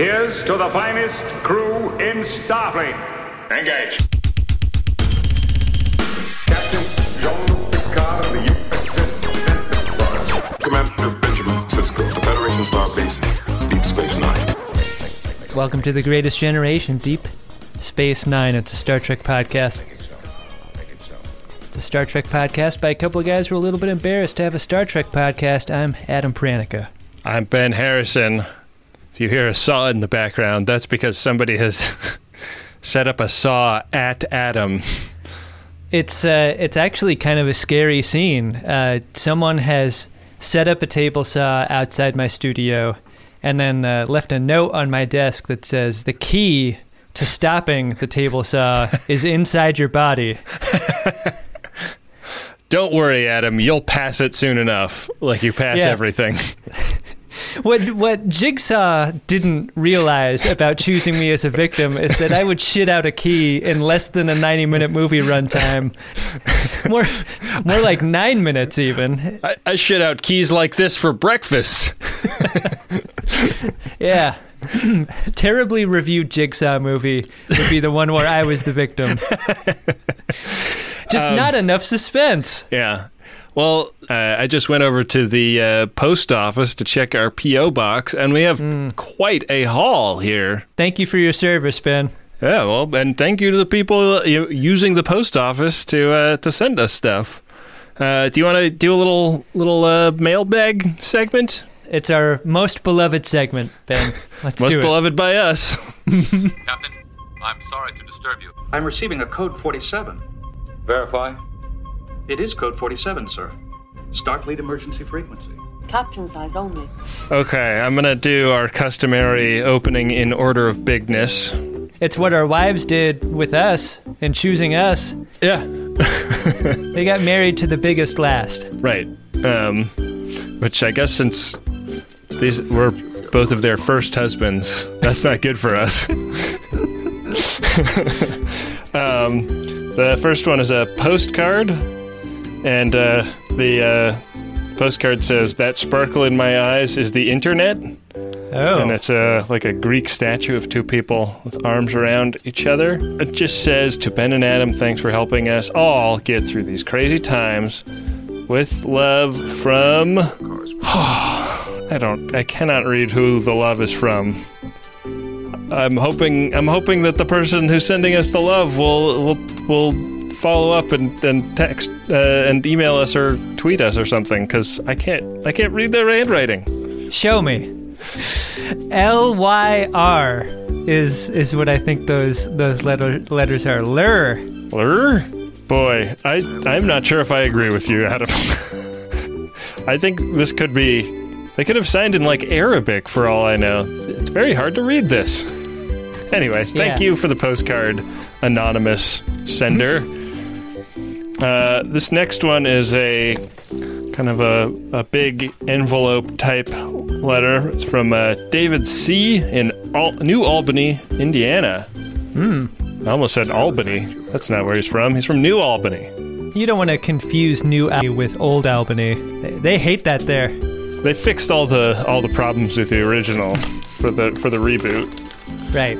Here's to the finest crew in Starfleet. Engage. Captain Jean-Luc Picard of the USS Enterprise. Commander Benjamin Sisko, the Federation Starbase, Deep Space Nine. Welcome to the greatest generation, Deep Space Nine. It's a Star Trek podcast. It's a Star Trek podcast by a couple of guys who are a little bit embarrassed to have a Star Trek podcast. I'm Adam Pranica. I'm Ben Harrison. If you hear a saw in the background, that's because somebody has set up a saw at Adam. It's uh, it's actually kind of a scary scene. Uh, someone has set up a table saw outside my studio, and then uh, left a note on my desk that says the key to stopping the table saw is inside your body. Don't worry, Adam. You'll pass it soon enough, like you pass Yeah. everything. What what Jigsaw didn't realize about choosing me as a victim is that I would shit out a key in less than a ninety minute movie runtime. More more like nine minutes even. I, I shit out keys like this for breakfast. Yeah. Terribly reviewed Jigsaw movie would be the one where I was the victim. Just um, not enough suspense. Yeah. Well, uh, I just went over to the uh, post office to check our P.O. box, and we have quite a haul here. Thank you for your service, Ben. Yeah, well, and thank you to the people uh, using the post office to uh, to send us stuff. Uh, do you want to do a little little uh, mailbag segment? It's our most beloved segment, Ben. Let's Most do it. Most beloved by us. Captain, I'm sorry to disturb you. I'm receiving a code 47. Verify. It is code 47, sir. Starfleet emergency frequency. Captain's eyes only. Okay, I'm gonna do our customary opening in order of bigness. It's what our wives did with us in choosing us. Yeah, They got married to the biggest last. right. Um, which I guess since these were both of their first husbands, that's not good for us. um, the first one is a postcard, and uh, the uh, postcard says, "That sparkle in my eyes is the internet." Oh. and it's a like a Greek statue of two people with arms around each other. It just says to Ben and Adam, thanks for helping us all get through these crazy times. With love from I don't I cannot read who the love is from. I'm hoping I'm hoping that the person who's sending us the love will will will follow up and, and text uh, and email us or tweet us or something because I can't I can't read their handwriting. Show me. L Y R is is what I think those those letter, letters are. Lur. Lur? Boy, I I'm not sure if I agree with you, Adam. I think this could be they could have signed in like Arabic for all I know. It's very hard to read this. Anyways, thank Yeah. you for the postcard, anonymous sender. Uh, this next one is a kind of a, a big envelope type letter. It's from uh, David C. in Al- New Albany, Indiana. I almost said Albany. That's not where he's from. He's from New Albany. You don't want to confuse New Albany with Old Albany. They, they hate that there. They fixed all the all the problems with the original for the for the reboot, Right.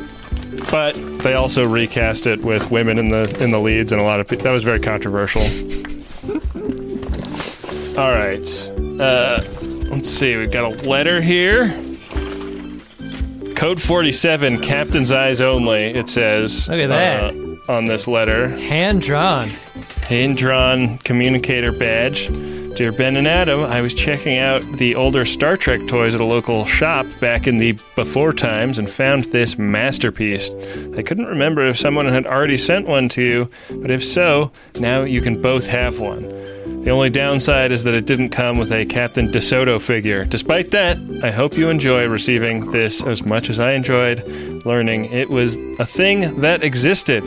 But they also recast it with women in the in the leads, and a lot of people. That was very controversial. all right, uh, let's see. We've got a letter here. Code forty-seven, Captain's eyes only. It says. Look at that. uh, on this letter. Hand drawn. hand drawn communicator badge. Dear Ben and Adam, I was checking out the older Star Trek toys at a local shop back in the before times and found this masterpiece. I couldn't remember if someone had already sent one to you, but if so, now you can both have one. The only downside is that it didn't come with a Captain DeSoto figure. Despite that, I hope you enjoy receiving this as much as I enjoyed learning it was a thing that existed.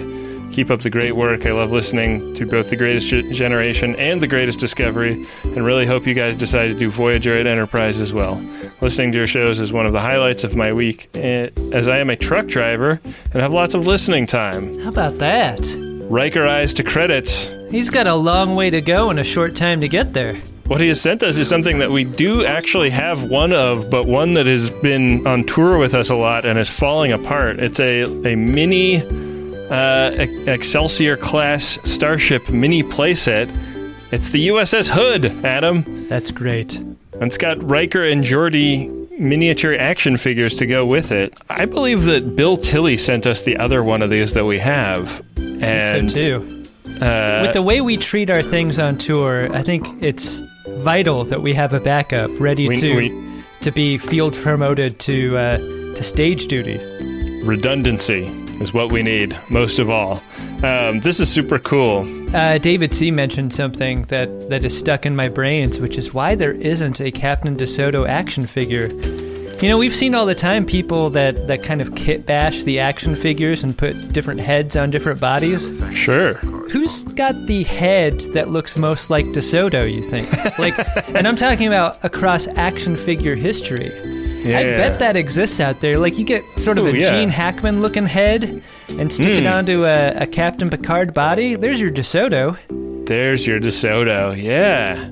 Keep up the great work. I love listening to both The Greatest Ge- Generation and The Greatest Discovery, and really hope you guys decide to do Voyager at Enterprise as well. Listening to your shows is one of the highlights of my week, eh, as I am a truck driver and have lots of listening time. How about that? Riker eyes to credits. He's got a long way to go and a short time to get there. what he has sent us is something that we do actually have one of, but one that has been on tour with us a lot and is falling apart. It's a a mini uh, Excelsior class starship mini playset. It's the USS Hood, Adam. That's great. And it's got Riker and Geordi miniature action figures to go with it. I believe that Bill Tilley sent us the other one of these that we have. And so too. Uh, With the way we treat our things on tour, I think it's vital that we have a backup ready We- to we- to be field promoted to uh, to stage duty. redundancy is what we need most of all. Um, this is super cool. Uh, David C mentioned something that, that is stuck in my brains, which is why there isn't a Captain DeSoto action figure. You know, we've seen all the time people that, that kind of kit bash the action figures and put different heads on different bodies. Sure. Who's got the head that looks most like DeSoto, you think? Like, and I'm talking about across action figure history. Yeah. I bet that exists out there. Like, you get sort of Ooh, a yeah. Gene Hackman looking head and stick it Mm. onto a, a Captain Picard body. There's your DeSoto. There's your DeSoto. Yeah.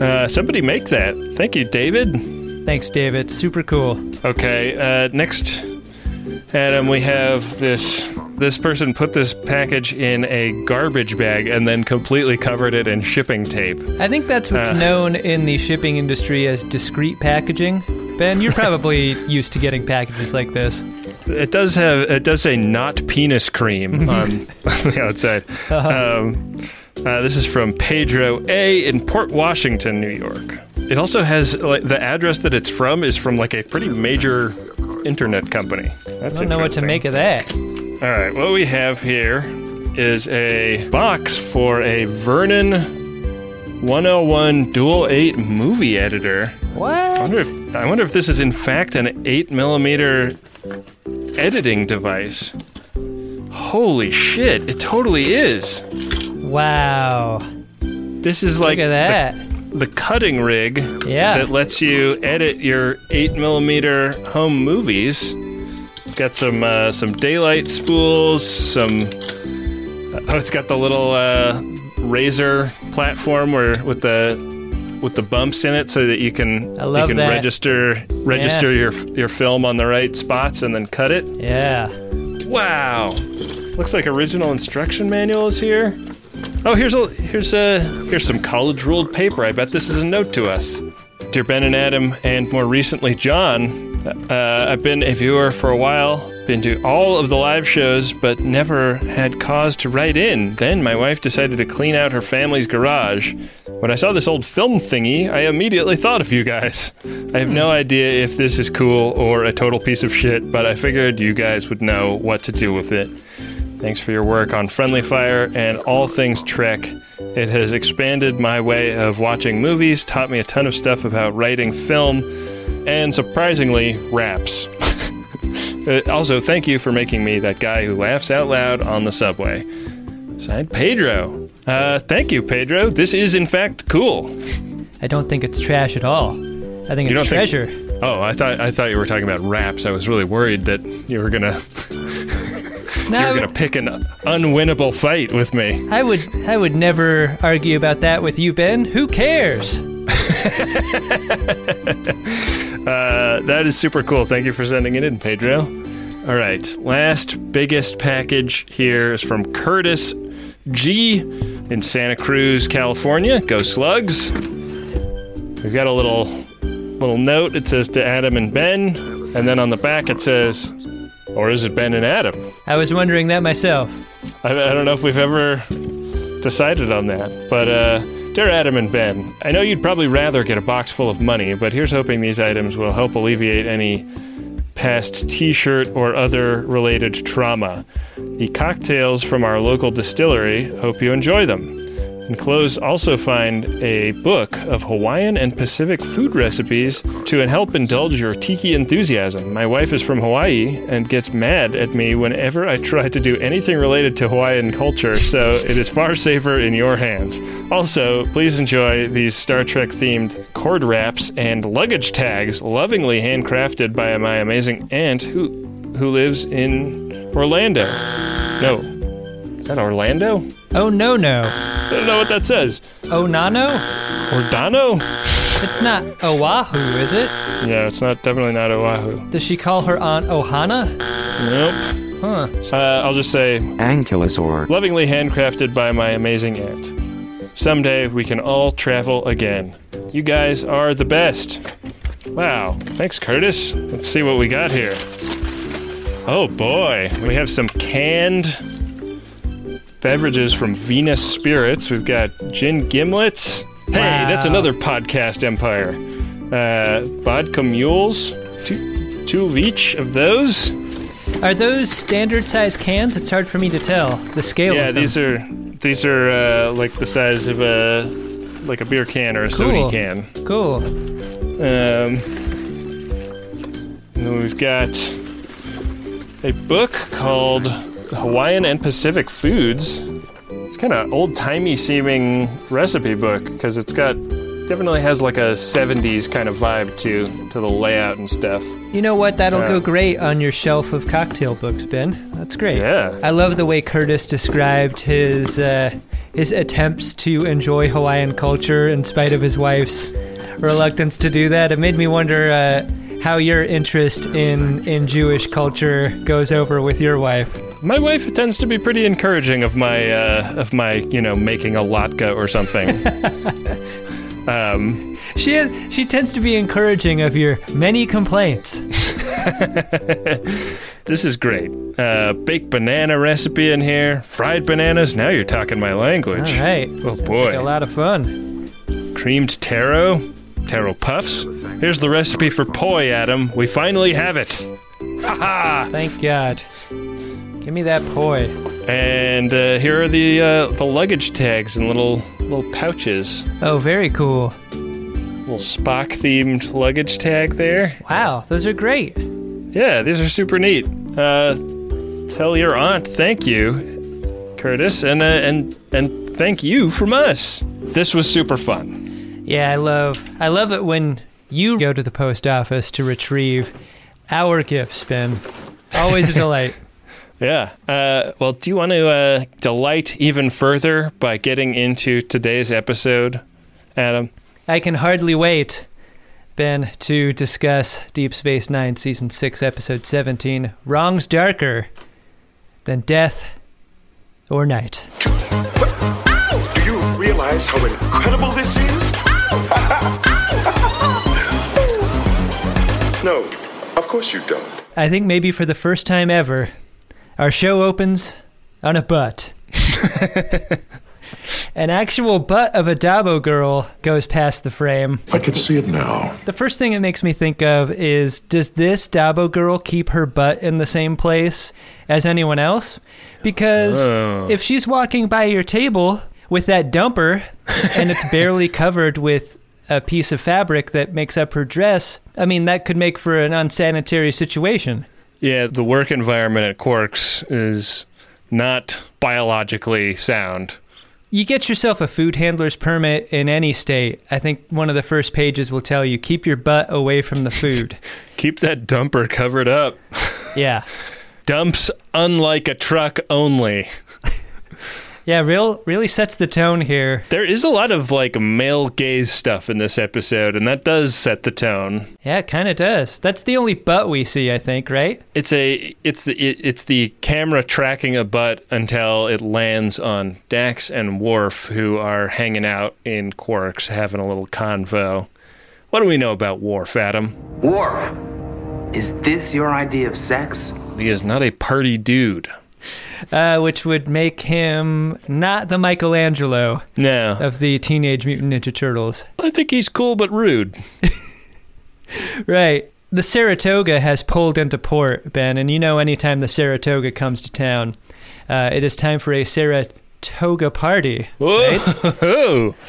Uh, somebody make that. Thank you, David. Thanks, David. Super cool. Okay. Uh, next, Adam, we have this. This person put this package in a garbage bag and then completely covered it in shipping tape. I think that's what's Uh. known in the shipping industry as discreet packaging. Ben, you're probably used to getting packages like this. It does have. It does say "not penis cream" on, on the outside. Um, uh, this is from Pedro A. in Port Washington, New York. It also has like the address that it's from is from like a pretty major internet company. That's I don't know what to make of that. All right, what we have here is a box for a Vernon 101 Dual 8 movie editor. What? I wonder if, I wonder if this is in fact an 8 millimeter editing device. Holy shit, it totally is. Wow. This is like Look at that. The, the cutting rig Yeah. that lets you edit your 8 millimeter home movies. It's got some uh, some daylight spools, some oh, it's got the little uh, razor platform where with the with the bumps in it, so that you can you can that. register register Yeah. your your film on the right spots and then cut it. Yeah. Wow, looks like original instruction manual is here. Oh, here's a here's a here's some college ruled paper. I bet this is a note to us. Dear Ben and Adam, and more recently John, uh, I've been a viewer for a while, been to all of the live shows, but never had cause to write in. Then my wife decided to clean out her family's garage. When I saw this old film thingy, I immediately thought of you guys. I have no idea if this is cool or a total piece of shit, but I figured you guys would know what to do with it. Thanks for your work on Friendly Fire and all things Trek. It has expanded my way of watching movies, taught me a ton of stuff about writing film, and surprisingly, raps. Uh, also, thank you for making me that guy who laughs out loud on the subway. Signed, Pedro. Uh, thank you, Pedro. This is, in fact, cool. I don't think it's trash at all. I think You it's think- treasure. Oh, I thought I thought you were talking about raps. I was really worried that you were gonna you were gonna pick an unwinnable fight with me. I would I would never argue about that with you, Ben. Who cares? Uh, that is super cool. Thank you for sending it in, Pedro. All right, last biggest package here is from Curtis G in Santa Cruz, California. Go Slugs. We've got a little little note. It says to Adam and Ben, and then on the back it says, or is it Ben and Adam? I was wondering that myself. I, I don't know if we've ever decided on that. But, uh, dear Adam and Ben, I know you'd probably rather get a box full of money, but here's hoping these items will help alleviate any past t shirt or other related trauma. The cocktails from our local distillery, hope you enjoy them. Enclosed also find a book of Hawaiian and Pacific food recipes to help indulge your tiki enthusiasm. My wife is from Hawaii and gets mad at me whenever I try to do anything related to Hawaiian culture, so it is far safer in your hands. Also, please enjoy these Star Trek themed cord wraps and luggage tags, lovingly handcrafted by my amazing aunt who who lives in Orlando. No. Is that Orlando? Oh no no. I don't know what that says. Oh nano? Ordano? It's not Oahu, is it? Yeah, it's not definitely not Oahu. Does she call her aunt Ohana? Nope. Huh. Uh, I'll just say Ankylosaur. lovingly handcrafted by my amazing aunt. Someday we can all travel again. You guys are the best. Wow. Thanks, Curtis. Let's see what we got here. Oh boy, we have some canned beverages from Venus Spirits. We've got gin gimlets. Hey, that's another podcast empire. Uh, vodka mules. Two, two of each of those. Are those standard size cans? It's hard for me to tell the scale. Yeah, these are these are uh, like the size of a like a beer can or a Cool. soda can. cool. Um, and then we've got a book called Hawaiian and Pacific Foods. It's kind of old timey seeming recipe book because it's got definitely has like a 70s kind of vibe to to the layout and stuff. You know what? That'll Yeah. go great on your shelf of cocktail books, Ben. That's great. Yeah. I love the way Curtis described his uh, his attempts to enjoy Hawaiian culture in spite of his wife's reluctance to do that. It made me wonder uh, how your interest in in Jewish culture goes over with your wife. My wife tends to be pretty encouraging of my uh, of my you know making a latke or something. um, She is, she tends to be encouraging of your many complaints. This is great. Uh, baked banana recipe in here. Fried bananas. Now you're talking my language. All right. Oh Sounds boy. like a lot of fun. Creamed taro. Taro puffs. Here's the recipe for poi, Adam. We finally have it. Ha ha! Thank God. Give me that poi. And uh, here are the uh, the luggage tags and little little pouches. Oh, very cool. Little Spock themed luggage tag there. Wow, those are great. Yeah, these are super neat. Uh, tell your aunt thank you, Curtis, and uh, and and thank you from us. This was super fun. Yeah, I love I love it when you go to the post office to retrieve our gifts, Ben. Always a delight. Yeah. Uh, well, do you want to uh, delight even further by getting into today's episode, Adam? I can hardly wait, Ben, to discuss Deep Space Nine Season 6, Episode 17 Wrongs Darker Than Death or Night. Do you realize how incredible this is? no, of course you don't. I think maybe for the first time ever, our show opens on a butt. An actual butt of a Dabo girl goes past the frame. I can see it now. The first thing it makes me think of is does this Dabo girl keep her butt in the same place as anyone else? Because Oh. if she's walking by your table with that dumper and it's barely covered with a piece of fabric that makes up her dress, I mean, that could make for an unsanitary situation. Yeah, the work environment at Quarks is not biologically sound. You get yourself a food handler's permit in any state. I think one of the first pages will tell you keep your butt away from the food. Keep that dumper covered up. yeah. Dumps unlike a truck only. Yeah, real really sets the tone here. There is a lot of like male gaze stuff in this episode, and that does set the tone. Yeah, it kind of does. That's the only butt we see, I think, right? It's a it's the it, it's the camera tracking a butt until it lands on Dax and Worf, who are hanging out in Quarks, having a little convo. What do we know about Worf, Adam? Worf, is this your idea of sex? He is not a party dude. Uh, which would make him not the Michelangelo No, of the Teenage Mutant Ninja Turtles. I think he's cool but rude. Right. The Saratoga has pulled into port, Ben, and you know anytime the Saratoga comes to town, uh, it is time for a Saratoga party. Whoa!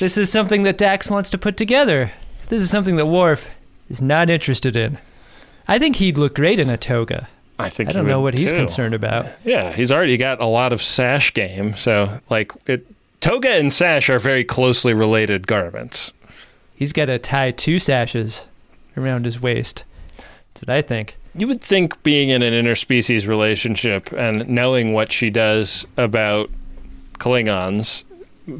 This is something that Dax wants to put together. This is something that Worf is not interested in. I think he'd look great in a toga. I think I don't know what he's concerned about. Yeah, he's already got a lot of sash game, so like it. Toga and sash are very closely related garments. He's got to tie two sashes around his waist. That's what I think. You would think being in an interspecies relationship and knowing what she does about Klingons,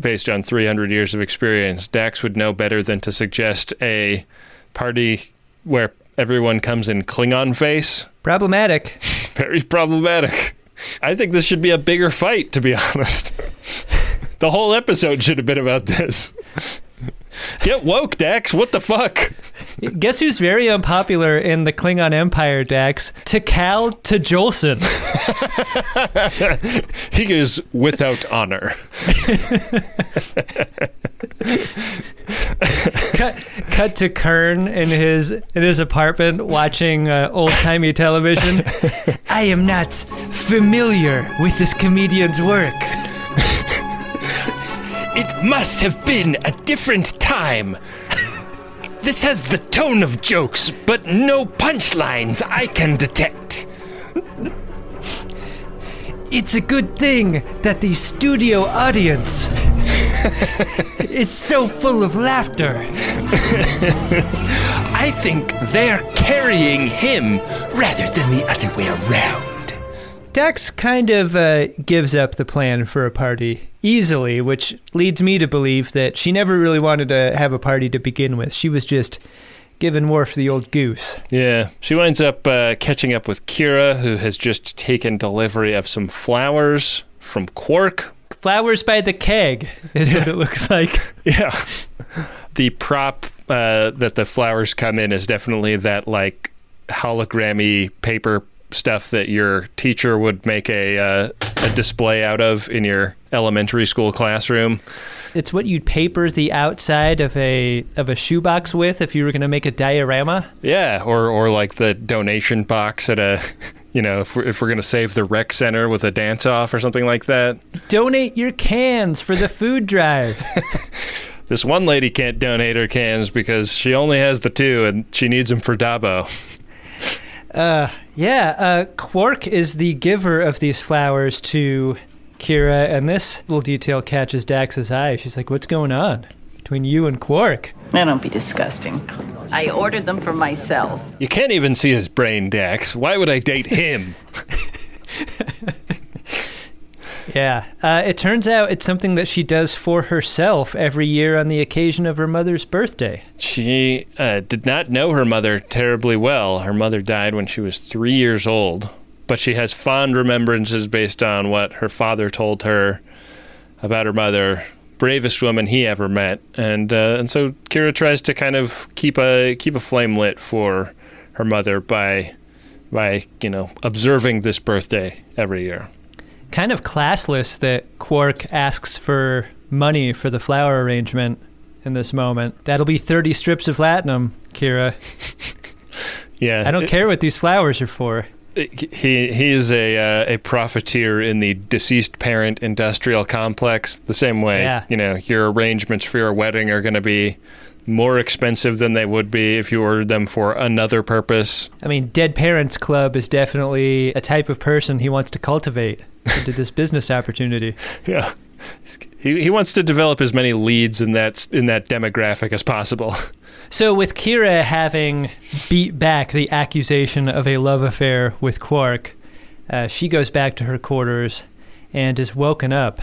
based on 300 years of experience, Dax would know better than to suggest a party where everyone comes in Klingon face. Problematic. Very problematic. I think this should be a bigger fight, to be honest. the whole episode should have been about this. Get woke, Dax. What the fuck? Guess who's very unpopular in the Klingon Empire, Dax? Tikal to Jolson. He is without honor. cut, cut to Kern in his in his apartment watching uh, old timey television. I am not familiar with this comedian's work. It must have been a different time. This has the tone of jokes, but no punchlines I can detect. It's a good thing that the studio audience is so full of laughter. I think they're carrying him rather than the other way around. Dax kind of uh, gives up the plan for a party easily, which leads me to believe that she never really wanted to have a party to begin with. She was just giving Worf the old goose. Yeah, she winds up uh, catching up with Kira, who has just taken delivery of some flowers from Quark. Flowers by the keg is what it looks like. Yeah. The prop uh, that the flowers come in is definitely that like hologrammy paper stuff that your teacher would make a uh, a display out of in your elementary school classroom. It's what you'd paper the outside of a of a shoebox with if you were going to make a diorama. Yeah, or or like the donation box at a you know, if we're, if we're going to save the rec center with a dance off or something like that. Donate your cans for the food drive. This one lady can't donate her cans because she only has the two and she needs them for Dabo. Uh, yeah, uh, Quark is the giver of these flowers to Kira, and this little detail catches Dax's eye. She's like, What's going on between you and Quark? Now, don't be disgusting. I ordered them for myself. You can't even see his brain, Dax. Why would I date him? Yeah, uh, it turns out it's something that she does for herself every year on the occasion of her mother's birthday. She uh, did not know her mother terribly well. Her mother died when she was three years old, but she has fond remembrances based on what her father told her about her mother. Bravest woman he ever met, and uh, and so Kira tries to kind of keep a keep a flame lit for her mother by by you know observing this birthday every year. Kind of classless that Quark asks for money for the flower arrangement in this moment. That'll be 30 strips of platinum, Kira. Yeah, I don't it- care what these flowers are for. he he is a uh, a profiteer in the deceased parent industrial complex. The same way, Yeah. you know, your arrangements for your wedding are going to be more expensive than they would be if you ordered them for another purpose. I mean, Dead Parents Club is definitely a type of person he wants to cultivate into this business opportunity. Yeah, he he wants to develop as many leads in that in that demographic as possible. So, with Kira having beat back the accusation of a love affair with Quark, uh, she goes back to her quarters and is woken up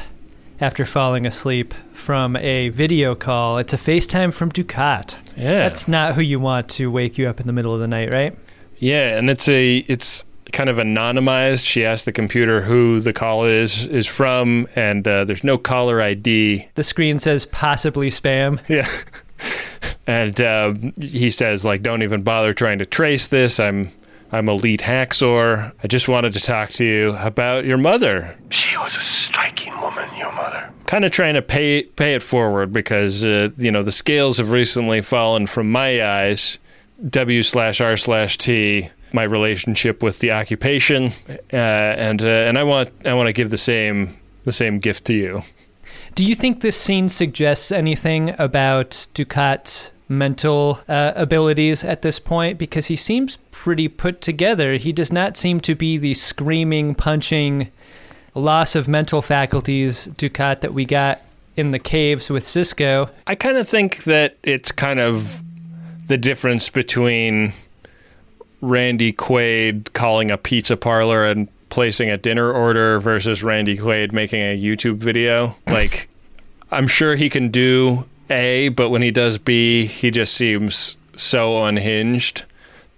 after falling asleep from a video call. It's a FaceTime from Dukat. Yeah. That's not who you want to wake you up in the middle of the night, right? Yeah, and it's a it's kind of anonymized. She asked the computer who the call is is from, and uh, there's no caller ID. The screen says possibly spam. Yeah. And uh, he says, like, don't even bother trying to trace this. I'm I'm elite hacksaw. I just wanted to talk to you about your mother. She was a striking woman, your mother. Kind of trying to pay pay it forward because uh, you know the scales have recently fallen from my eyes. W slash R slash T. My relationship with the occupation, uh, and uh, and I want I want to give the same the same gift to you. Do you think this scene suggests anything about Dukat's mental uh, abilities at this point? Because he seems pretty put together. He does not seem to be the screaming, punching, loss of mental faculties Dukat that we got in the caves with Sisko. I kind of think that it's kind of the difference between Randy Quaid calling a pizza parlor and placing a dinner order versus Randy Quaid making a YouTube video. Like, I'm sure he can do A, but when he does B, he just seems so unhinged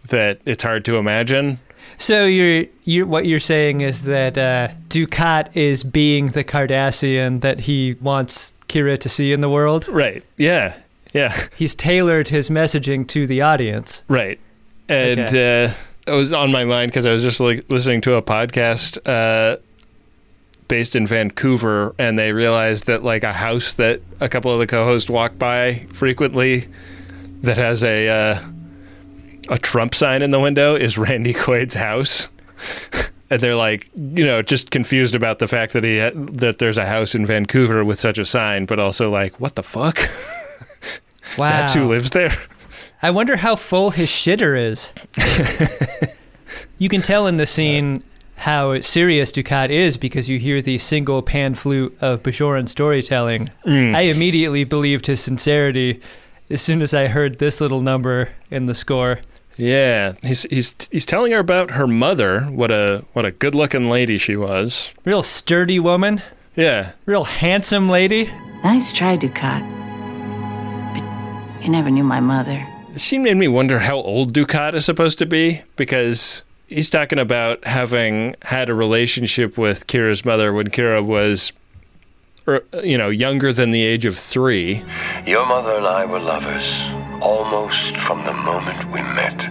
that it's hard to imagine. So you're you what you're saying is that uh, Dukat is being the Cardassian that he wants Kira to see in the world. Right. Yeah. Yeah. He's tailored his messaging to the audience. Right. And uh, it was on my mind because I was just like listening to a podcast uh, based in Vancouver, and they realized that like a house that a couple of the co-hosts walk by frequently that has a uh, a Trump sign in the window is Randy Quaid's house. And they're like, you know, just confused about the fact that he ha- that there's a house in Vancouver with such a sign, but also like, what the fuck? Wow. That's who lives there. I wonder how full his shitter is. you can tell in the scene how serious Dukat is because you hear the single pan flute of Bajoran storytelling. Mm. I immediately believed his sincerity as soon as I heard this little number in the score. Yeah, he's he's he's telling her about her mother. What a what a good looking lady she was. Real sturdy woman, Yeah, real handsome lady. Nice try, Dukat. But you never knew my mother. she made me wonder how old Dukat is supposed to be because he's talking about having had a relationship with Kira's mother when Kira was, er, you know, younger than the age of three. Your mother and I were lovers, almost from the moment we met.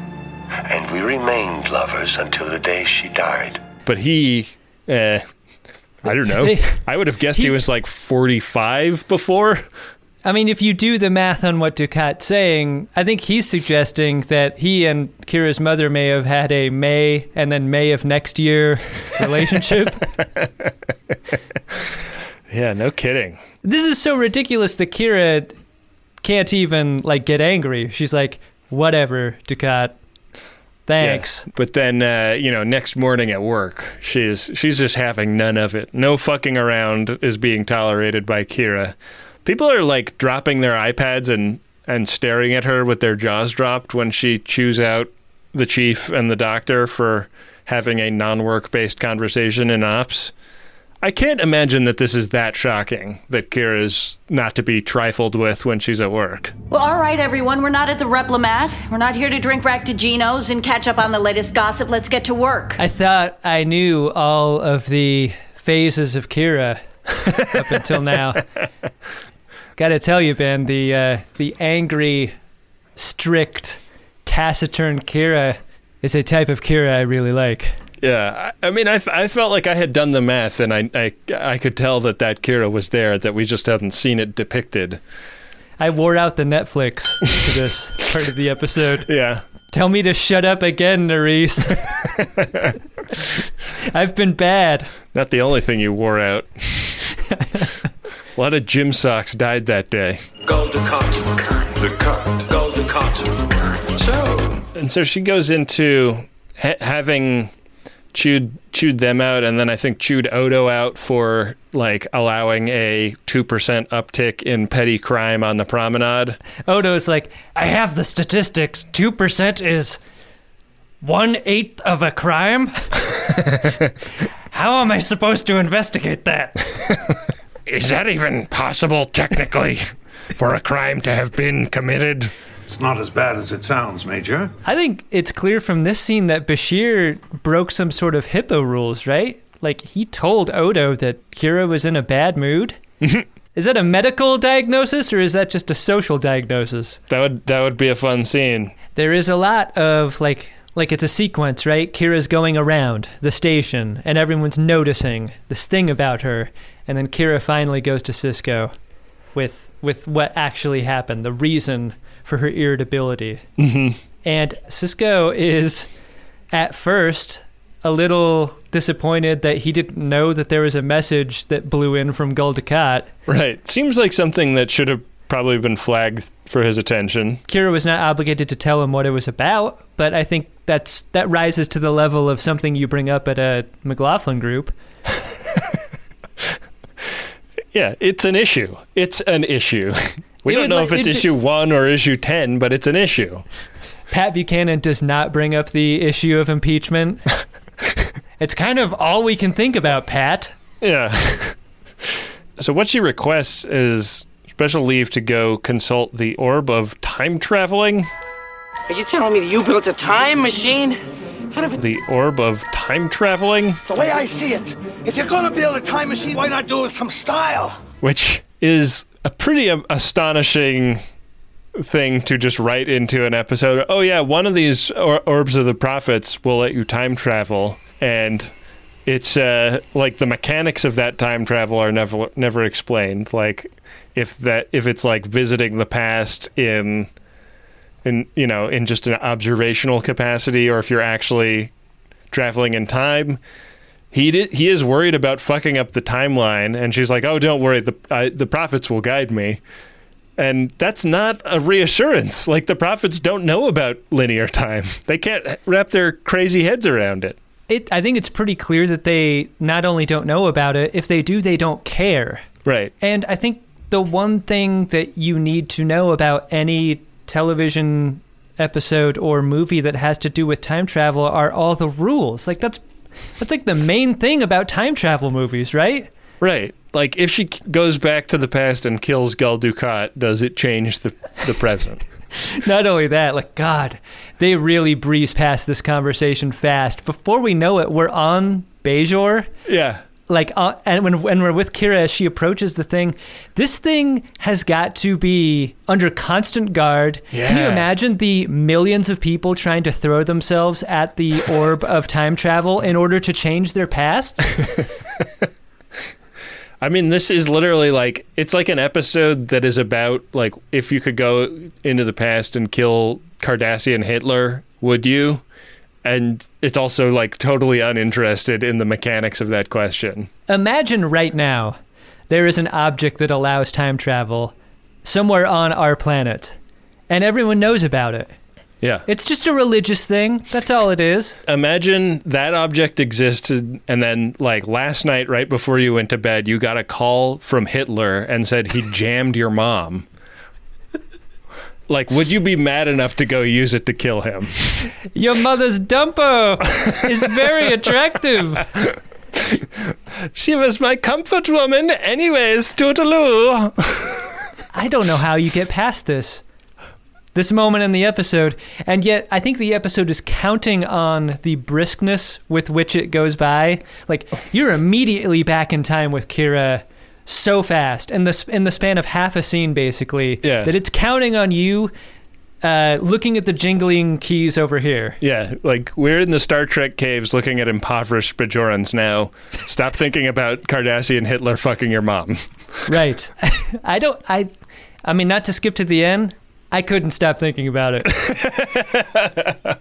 And we remained lovers until the day she died. But he, eh, I don't know. I would have guessed he was like forty-five before. I mean, if you do the math on what Dukat's saying, I think he's suggesting that he and Kira's mother may have had a May and then May of next year relationship. Yeah, no kidding. this is so ridiculous that Kira can't even like get angry. She's like, "Whatever, Dukat. Thanks." Yeah. But then, uh, you know, next morning at work, she's she's just having none of it. No fucking around is being tolerated by Kira. People are like dropping their iPads and and staring at her with their jaws dropped when she chews out the chief and the doctor for having a non-work based conversation in ops. I can't imagine that this is that shocking that Kira's not to be trifled with when she's at work. Well, all right, everyone. We're not at the Replimat. We're not here to drink Raktajinos and catch up on the latest gossip. Let's get to work. I thought I knew all of the phases of Kira up until now. Got to tell you, Ben, the uh, the angry, strict, taciturn Kira is a type of Kira I really like. Yeah, I, mean I mean, I, I felt like I had done the math, and I, I I could tell that that Kira was there, that we just hadn't seen it depicted. I wore out the Netflix for this part of the episode. Yeah, Tell me to shut up again, Nerys. I've been bad. not the only thing you wore out. A lot of gym socks died that day, Gul Dukat. Dukat. Gul Dukat. So, and so she goes into ha- having chewed chewed them out, and then I think chewed Odo out for like allowing a two percent uptick in petty crime on the promenade. Odo's like, I have the statistics. 2% is one eighth of a crime? How am I supposed to investigate that? Is that even possible technically for a crime to have been committed? It's not as bad as it sounds, Major. I think it's clear from this scene that Bashir broke some sort of HIPAA rules, right? Like, he told Odo that Kira was in a bad mood. is that a medical diagnosis or is that just a social diagnosis? That would that would be a fun scene. There is a lot of like like it's a sequence, right? Kira's going around the station and everyone's noticing this thing about her and then Kira finally goes to Sisko with with what actually happened, the reason for her irritability. Mm-hmm. And Sisko is at first a little disappointed that he didn't know that there was a message that blew in from Gul Dukat. Right. Seems like something that should have probably been flagged for his attention. Kira was not obligated to tell him what it was about, but I think that's that rises to the level of something you bring up at a McLaughlin group. Yeah, it's an issue. It's an issue. We It don't know like- if it's it- issue 1 or issue 10, but it's an issue. Pat Buchanan does not bring up the issue of impeachment. it's kind of all we can think about, Pat. Yeah. So what she requests is special leave to go consult the orb of time traveling. Are you telling me that you built a time machine? The orb of time traveling, The way I see it, if you're gonna build a time machine, why not do it with some style? which is a pretty um, astonishing thing to just write into an episode. Oh yeah, one of these or- orbs of the prophets will let you time travel, and it's uh, like the mechanics of that time travel are never never explained. Like if that if it's like visiting the past in in you know in just an observational capacity, or if you're actually traveling in time. He did, he is worried about fucking up the timeline, and she's like, "Oh, don't worry, the I, the prophets will guide me." And that's not a reassurance. Like the prophets don't know about linear time; they can't wrap their crazy heads around it. It, I think it's pretty clear that they not only don't know about it, if they do, they don't care. Right. And I think the one thing that you need to know about any television episode or movie that has to do with time travel are all the rules. Like that's that's like the main thing about time travel movies, right? Right. Like if she goes back to the past and kills Gul Dukat, does it change the the present? Not only that, like God, they really breeze past this conversation fast. Before we know it, we're on Bajor. Yeah. Like, uh, and when when we're with Kira as she approaches the thing, this thing has got to be under constant guard. Yeah. Can you imagine the millions of people trying to throw themselves at the orb of time travel in order to change their past? I mean, this is literally like it's like an episode that is about like if you could go into the past and kill Cardassian Hitler, would you? And it's also like totally uninterested in the mechanics of that question. Imagine right now there is an object that allows time travel somewhere on our planet, and everyone knows about it. Yeah. It's just a religious thing. That's all it is. Imagine that object existed, and then, like, last night, right before you went to bed, you got a call from Hitler and said he jammed your mom. Like, would you be mad enough to go use it to kill him? Your mother's dumper is very attractive. She was my comfort woman, anyways, toodaloo. I don't know how you get past this. This moment in the episode, and yet I think the episode is counting on the briskness with which it goes by. Like you're immediately back in time with Kira so fast, in the in the span of half a scene, basically. Yeah. That it's counting on you, uh, looking at the jingling keys over here. Yeah, like we're in the Star Trek caves looking at impoverished Bajorans now. Stop thinking about Cardassian Hitler fucking your mom. Right. I don't. I. I mean, not to skip to the end. I couldn't stop thinking about it.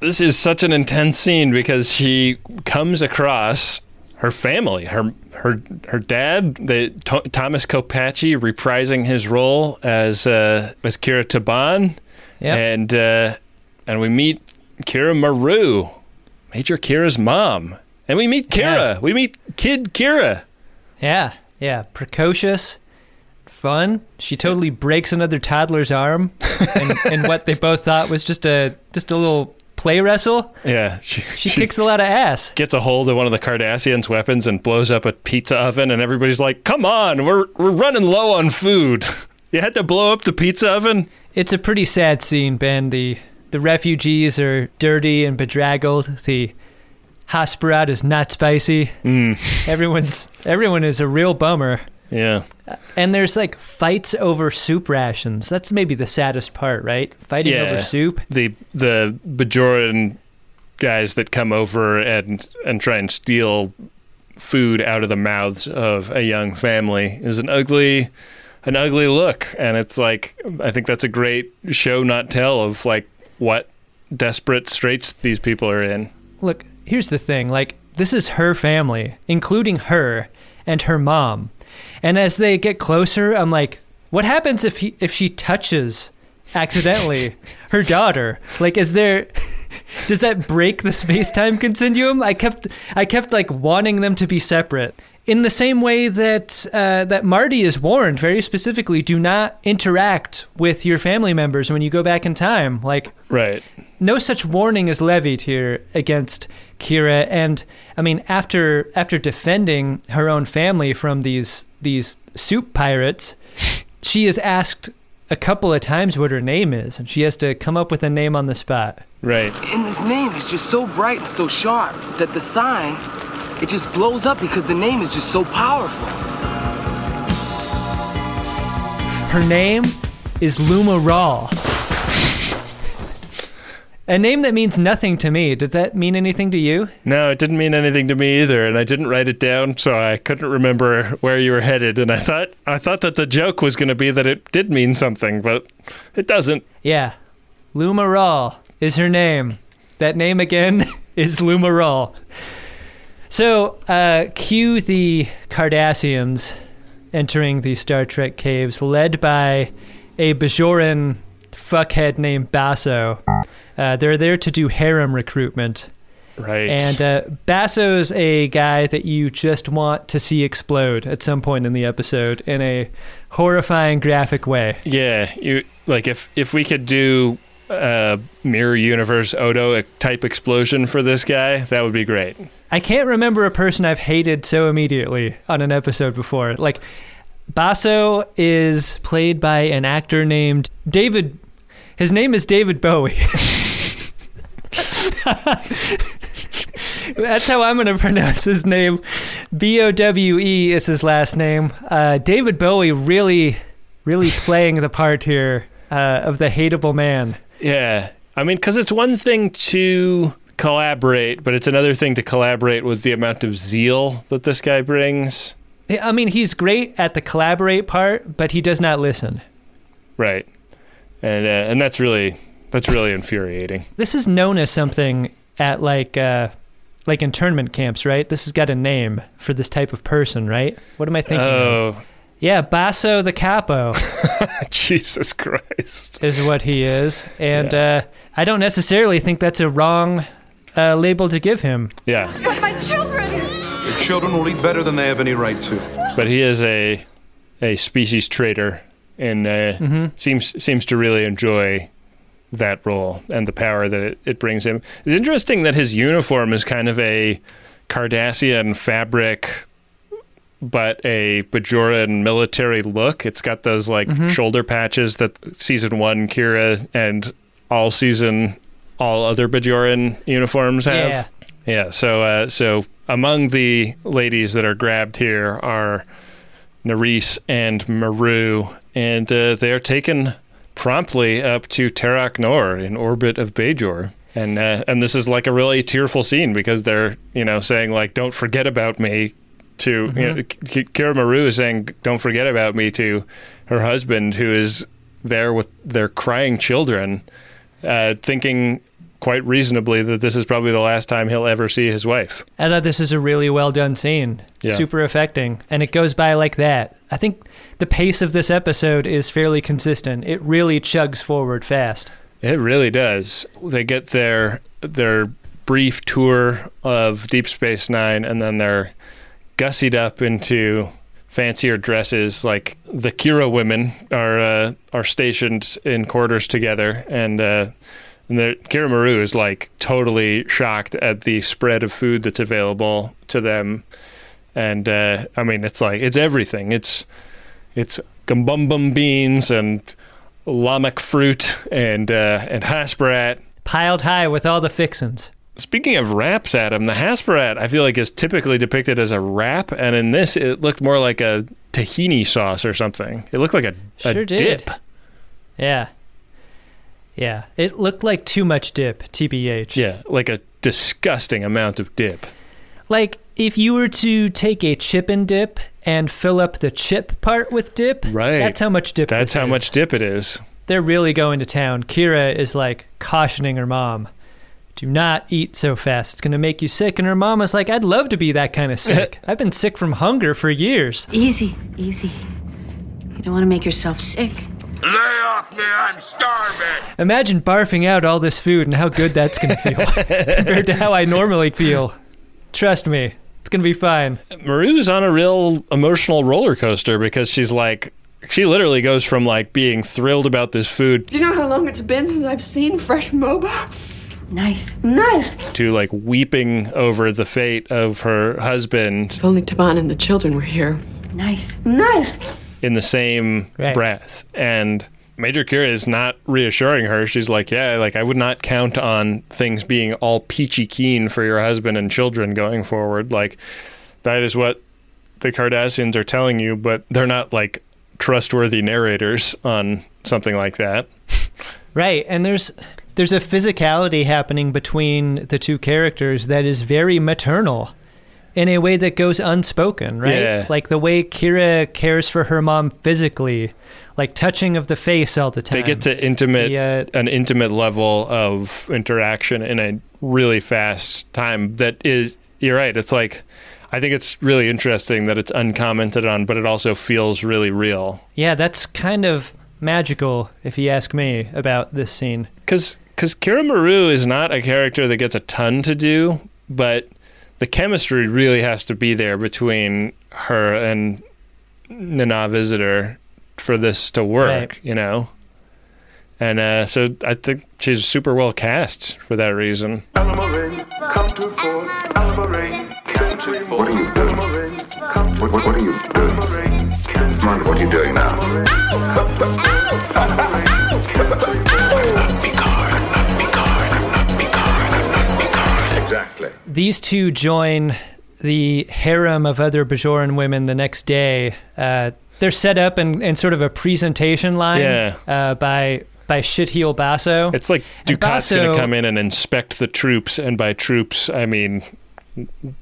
This is such an intense scene because she comes across her family, her her her dad, the Th- Thomas Kopache reprising his role as uh, as Kira Taban, Yep. and uh, and we meet Kira Meru, Major Kira's mom, and we meet Kira. Yeah. We meet Kid Kira. Yeah, yeah, precocious, fun. She totally breaks another toddler's arm, and, in what they both thought was just a just a little play wrestle. Yeah, she, She kicks a lot of ass. gets a hold of one of the Cardassians' weapons and blows up a pizza oven, and everybody's like, "Come on, we're we're running low on food. You had to blow up the pizza oven." It's a pretty sad scene, Ben. The the refugees are dirty and bedraggled. The Hasperat is not spicy. Mm. Everyone's everyone is a real bummer. Yeah. Uh, and there's like fights over soup rations. That's maybe the saddest part, right? Fighting over soup. The the Bajoran guys that come over and and try and steal food out of the mouths of a young family is an ugly an ugly look and it's like I think that's a great show not tell of like what desperate straits these people are in. Look, here's the thing. Like, this is her family, including her and her mom. And as they get closer, I'm like, what happens if he if she touches accidentally her daughter? Like, is there does that break the space time continuum? I kept I kept like wanting them to be separate. In the same way that uh, that Marty is warned very specifically, do not interact with your family members when you go back in time. Like, Right. no such warning is levied here against Kira, and I mean, after after defending her own family from these these soup pirates, she is asked a couple of times what her name is, and she has to come up with a name on the spot. Right. And this name is just so bright and so sharp that the sign, it just blows up because the name is just so powerful. Her name is Luma Raal. A name that means nothing to me. Did that mean anything to you? No, it didn't mean anything to me either, and I didn't write it down, so I couldn't remember where you were headed. And I thought I thought that the joke was going to be that it did mean something, but it doesn't. Yeah. Luma Raal is her name. That name again is Luma Raal. So, uh, cue the Cardassians entering the Star Trek caves, led by a Bajoran fuckhead named Basso. Uh, they're there to do harem recruitment. Right. And uh, Basso's a guy that you just want to see explode at some point in the episode in a horrifying graphic way. Yeah, you like if if we could do a mirror universe Odo type explosion for this guy, that would be great. I can't remember a person I've hated so immediately on an episode before. Like Basso is played by an actor named David his name is David Bowie. That's how I'm going to pronounce his name. B O W E is his last name. Uh, David Bowie really, really playing the part here uh, of the hateable man. Yeah. I mean, because it's one thing to collaborate, but it's another thing to collaborate with the amount of zeal that this guy brings. I mean, he's great at the collaborate part, but he does not listen. Right. And uh, and that's really that's really infuriating. This is known as something at like uh, like internment camps, right? This has got a name for this type of person, right? What am I thinking? Oh. Of? Yeah, Basso the Capo Jesus Christ. is what he is, and uh, I don't necessarily think that's a wrong uh, label to give him. Yeah. But my children! Your children will eat better than they have any right to. But he is a a species traitor and uh, Mhm. seems seems to really enjoy that role and the power that it, it brings him. It's interesting that his uniform is kind of a Cardassian fabric but a Bajoran military look. It's got those like Mhm. shoulder patches that season one Kira and all season all other Bajoran uniforms have. Yeah. Yeah. So uh, so among the ladies that are grabbed here are Nerys and Meru, and uh, they are taken promptly up to Terak Nor in orbit of Bajor. And uh, and this is like a really tearful scene because they're you know saying like don't forget about me to you know, Kira Meru is saying don't forget about me to her husband who is there with their crying children, uh, thinking quite reasonably that this is probably the last time he'll ever see his wife. I thought this is a really well done scene. Yeah. Super affecting. And it goes by like that. I think the pace of this episode is fairly consistent. It really chugs forward fast. It really does. They get their their brief tour of Deep Space Nine, and then they're gussied up into fancier dresses. Like the Kira women are uh, are stationed in quarters together, and uh, and the Kira Meru is like totally shocked at the spread of food that's available to them. And uh, I mean, it's like it's everything. It's it's gumbumbum beans and lamech fruit and uh, and hasperat piled high with all the fixins. Speaking of wraps, Adam, the hasperat I feel like is typically depicted as a wrap, and in this it looked more like a tahini sauce or something. It looked like a, a Sure did. dip. Yeah. Yeah. It looked like too much dip, TBH. Yeah, like a disgusting amount of dip. Like if you were to take a chip and dip and fill up the chip part with dip, Right. that's how much dip That's this how is. much dip it is. They're really going to town. Kira is like cautioning her mom. Do not eat so fast. It's going to make you sick. And her mom is like, I'd love to be that kind of sick. I've been sick from hunger for years. Easy, easy. You don't want to make yourself sick. Lay off me, I'm starving. Imagine barfing out all this food and how good that's going to feel compared to how I normally feel. Trust me, it's going to be fine. Meru's on a real emotional roller coaster because she's like, she literally goes from like being thrilled about this food Do you know how long it's been since I've seen fresh moba? Nice. Nice. to like weeping over the fate of her husband If only Taban and the children were here. Nice. Nice. In the same Right. breath. And Major Kira is not reassuring her. She's like, Yeah, like I would not count on things being all peachy keen for your husband and children going forward. Like that is what the Cardassians are telling you, but they're not like trustworthy narrators on something like that. Right, and there's there's a physicality happening between the two characters that is very maternal in a way that goes unspoken, right? Yeah. Like the way Kira cares for her mom physically, like touching of the face all the time. They get to intimate The, uh, an intimate level of interaction in a really fast time that is you're right. It's like I think it's really interesting that it's uncommented on, but it also feels really real. Yeah, that's kind of magical if you ask me about this scene. Because because Kira Meru is not a character that gets a ton to do, but the chemistry really has to be there between her and Nana Visitor for this to work, Right. you know. And uh, so I think she's super well cast for that reason. Alamarin, come to Fort. Alamarin, come to Fort. What are you doing? What, what, what are you doing? Commander, what are you doing now? Exactly. These two join the harem of other Bajoran women the next day. Uh, they're set up in, in sort of a presentation line Yeah. uh, by by Shitheel Basso. It's like And Dukat's going to come in and inspect the troops, and by troops, I mean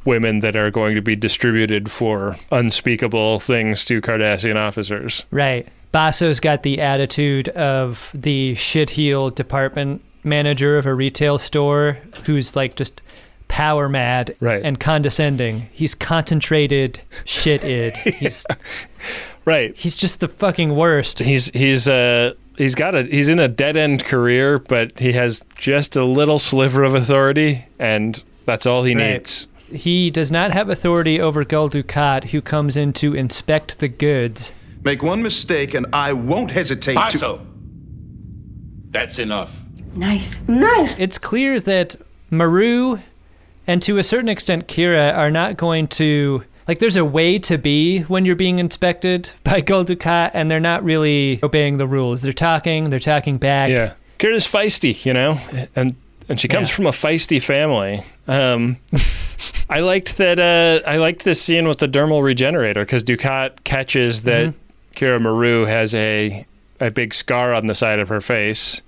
women that are going to be distributed for unspeakable things to Cardassian officers. Right. Basso's got the attitude of the shitheel department manager of a retail store who's like just power mad Right. and condescending. He's concentrated shit id. He's Right. he's just the fucking worst. He's he's uh he's got a he's in a dead end career, but he has just a little sliver of authority, and that's all he Right. needs. He does not have authority over Gul Dukat, who comes in to inspect the goods. Make one mistake, and I won't hesitate to. That's enough. Nice. Nice. It's clear that Meru and to a certain extent Kira are not going to like there's a way to be when you're being inspected by Gul Dukat and they're not really obeying the rules. They're talking, they're talking back. Yeah, Kira's feisty, you know, and and she comes Yeah. from a feisty family. Um, I liked that. Uh, I liked this scene with the dermal regenerator because Dukat catches that Mm-hmm. Kira Meru has a a big scar on the side of her face,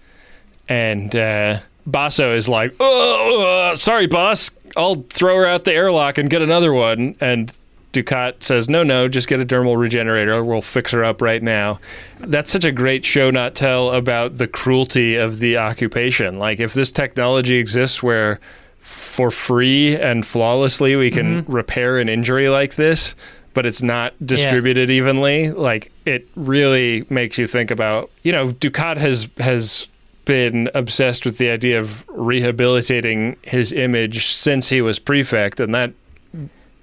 and uh, Basso is like, "Oh, uh, sorry, boss. I'll throw her out the airlock and get another one." And Dukat says, "No, no, just get a dermal regenerator. We'll fix her up right now." That's such a great show not tell about the cruelty of the occupation. Like if this technology exists where for free and flawlessly we can repair an injury like this, but it's not distributed evenly, like it really makes you think about, you know, Dukat has has been obsessed with the idea of rehabilitating his image since he was prefect and that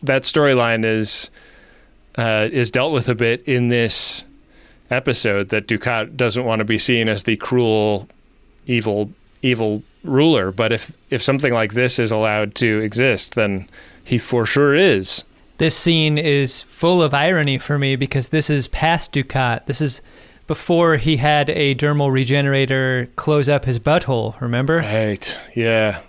that storyline is uh, is dealt with a bit in this episode that Dukat doesn't want to be seen as the cruel, evil, evil ruler. But if if something like this is allowed to exist, then he for sure is. This scene is full of irony for me because this is past Dukat. This is before he had a dermal regenerator close up his butthole, remember? Right. Yeah.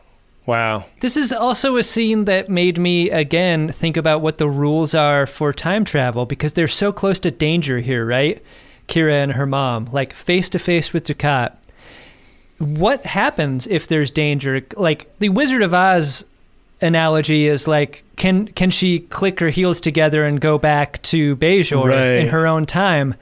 Wow. This is also a scene that made me again think about what the rules are for time travel because they're so close to danger here, right? Kira and her mom, like face to face with Dukat. What happens if there's danger? Like the Wizard of Oz analogy is like can can she click her heels together and go back to Bajor Right. in her own time?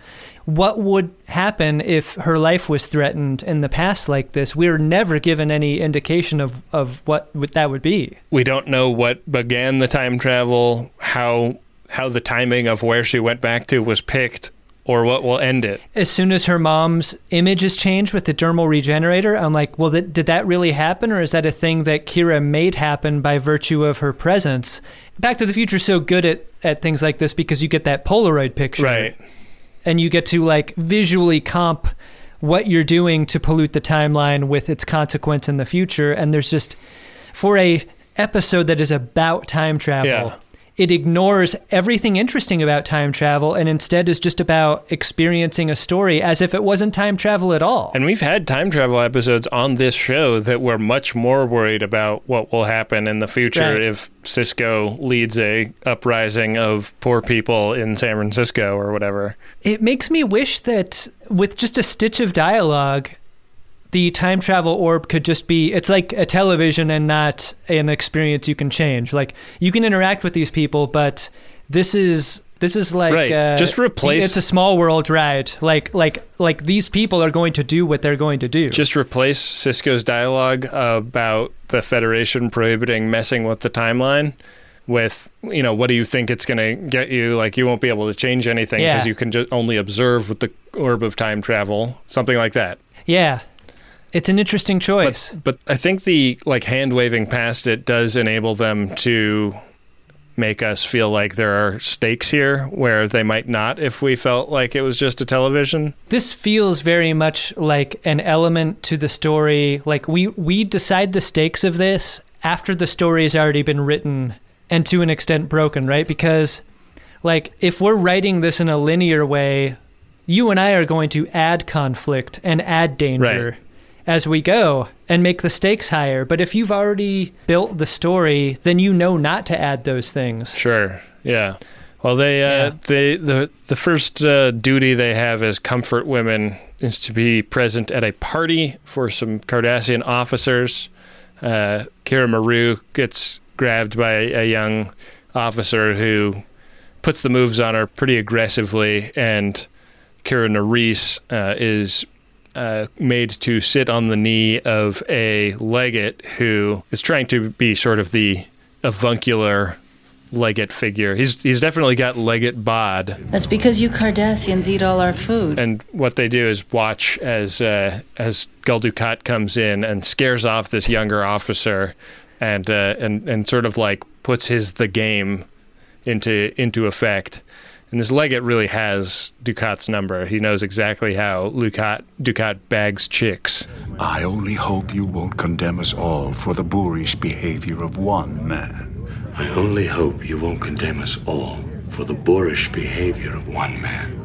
What would happen if her life was threatened in the past like this? We were never given any indication of, of what that would be. We don't know what began the time travel, how how the timing of where she went back to was picked, or what will end it. As soon as her mom's image is changed with the dermal regenerator, I'm like, well, that, did that really happen, or is that a thing that Kira made happen by virtue of her presence? Back to the Future's so good at, at things like this because you get that Polaroid picture. Right. And you get to like visually comp what you're doing to pollute the timeline with its consequence in the future. And there's just for a episode that is about time travel. Yeah. It ignores everything interesting about time travel and instead is just about experiencing a story as if it wasn't time travel at all. And we've had time travel episodes on this show that were much more worried about what will happen in the future Right. if Sisko leads a uprising of poor people in San Francisco or whatever. It makes me wish that with just a stitch of dialogue, the time travel orb could just be it's like a television and not an experience you can change. Like you can interact with these people, but this is this is like Right. uh, Just replace- it's a small world ride. Like like like these people are going to do what they're going to do. Just replace Sisko's dialogue about the Federation prohibiting messing with the timeline with, you know, what do you think it's going to get you? Like, you won't be able to change anything because Yeah. you can just only observe with the orb of time travel, something like that. yeah. It's an interesting choice. But I think the like hand waving past it does enable them to make us feel like there are stakes here where they might not if we felt like it was just a television. this feels very much like an element to the story like we we decide the stakes of this after the story has already been written and to an extent broken right because like if we're writing this in a linear way you and I are going to add conflict and add danger Right. As we go and make the stakes higher but if you've already built the story then you know not to add those things Sure. Yeah. Well, they uh, they the the first uh, duty they have as comfort women is to be present at a party for some Cardassian officers. Uh, Kira Meru gets grabbed by a young officer who puts the moves on her pretty aggressively, and Kira Nerys uh, is uh, made to sit on the knee of a legate who is trying to be sort of the avuncular legate figure. He's he's definitely got legate bod. That's because you Cardassians eat all our food. And what they do is watch as uh, as Gul Dukat comes in and scares off this younger officer, and uh, and and sort of like puts his the game into into effect. And this legate really has Dukat's number. He knows exactly how Dukat Dukat bags chicks. I only hope you won't condemn us all for the boorish behavior of one man. I only hope you won't condemn us all for the boorish behavior of one man.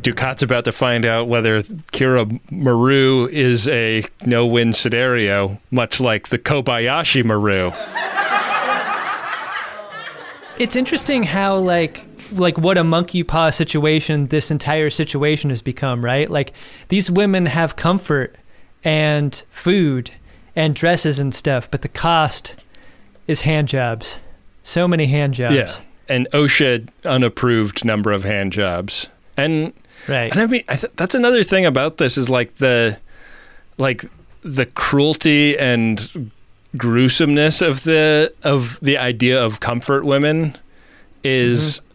Dukat's about to find out whether Kira Meru is a no-win scenario, much like the Kobayashi Maru. It's interesting how like like what a monkey paw situation this entire situation has become, right? Like these women have comfort and food and dresses and stuff, but the cost is hand jobs. So many hand jobs. Yeah, an OSHA unapproved number of hand jobs, and right. And I mean, I th- that's another thing about this is like the like the cruelty and gruesomeness of the of the idea of comfort women is mm-hmm.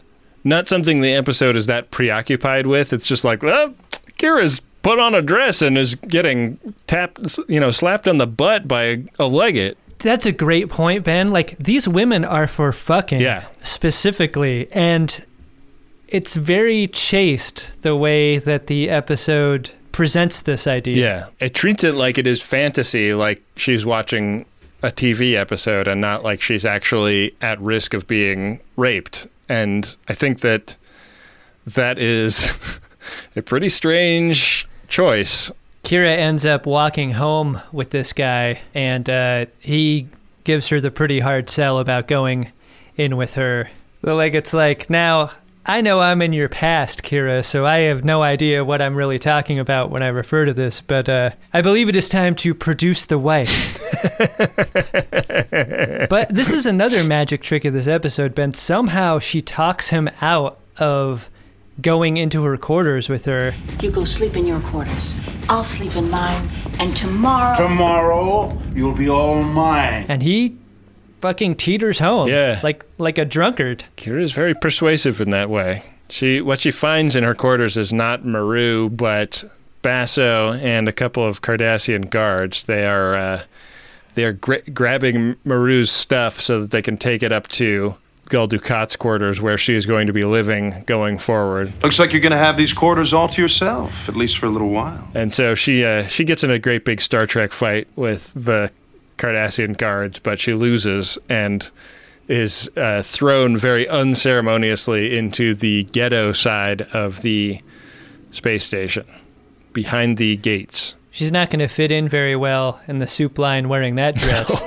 Not something the episode is that preoccupied with. It's just like, well, Kira's put on a dress and is getting tapped, you know, slapped on the butt by a, a legate. That's a great point, Ben. Like these women are for fucking Yeah. specifically and it's very chaste the way that the episode presents this idea. Yeah, it treats it like it is fantasy, like she's watching a TV episode and not like she's actually at risk of being raped. And I think that that is a pretty strange choice. Kira ends up walking home with this guy, and uh, he gives her the pretty hard sell about going in with her. The legate's like, now, I know I'm in your past, Kira, so I have no idea what I'm really talking about when I refer to this, but uh, I believe it is time to produce the white. but this is another magic trick of this episode, Ben. Somehow she talks him out of going into her quarters with her. You go sleep in your quarters. I'll sleep in mine. And tomorrow. Tomorrow, you'll be all mine. and he fucking teeters home. Yeah. Like like a drunkard. Kira is very persuasive in that way. She what she finds in her quarters is not Meru, but Basso and a couple of Cardassian guards. They are uh, they are gra- grabbing Meru's stuff so that they can take it up to Gul Dukat's quarters where she is going to be living going forward. Looks like you're going to have these quarters all to yourself, at least for a little while. And so she uh, she gets in a great big Star Trek fight with the Cardassian guards, but she loses and is uh, thrown very unceremoniously into the ghetto side of the space station, behind the gates. She's not going to fit in very well in the soup line wearing that dress.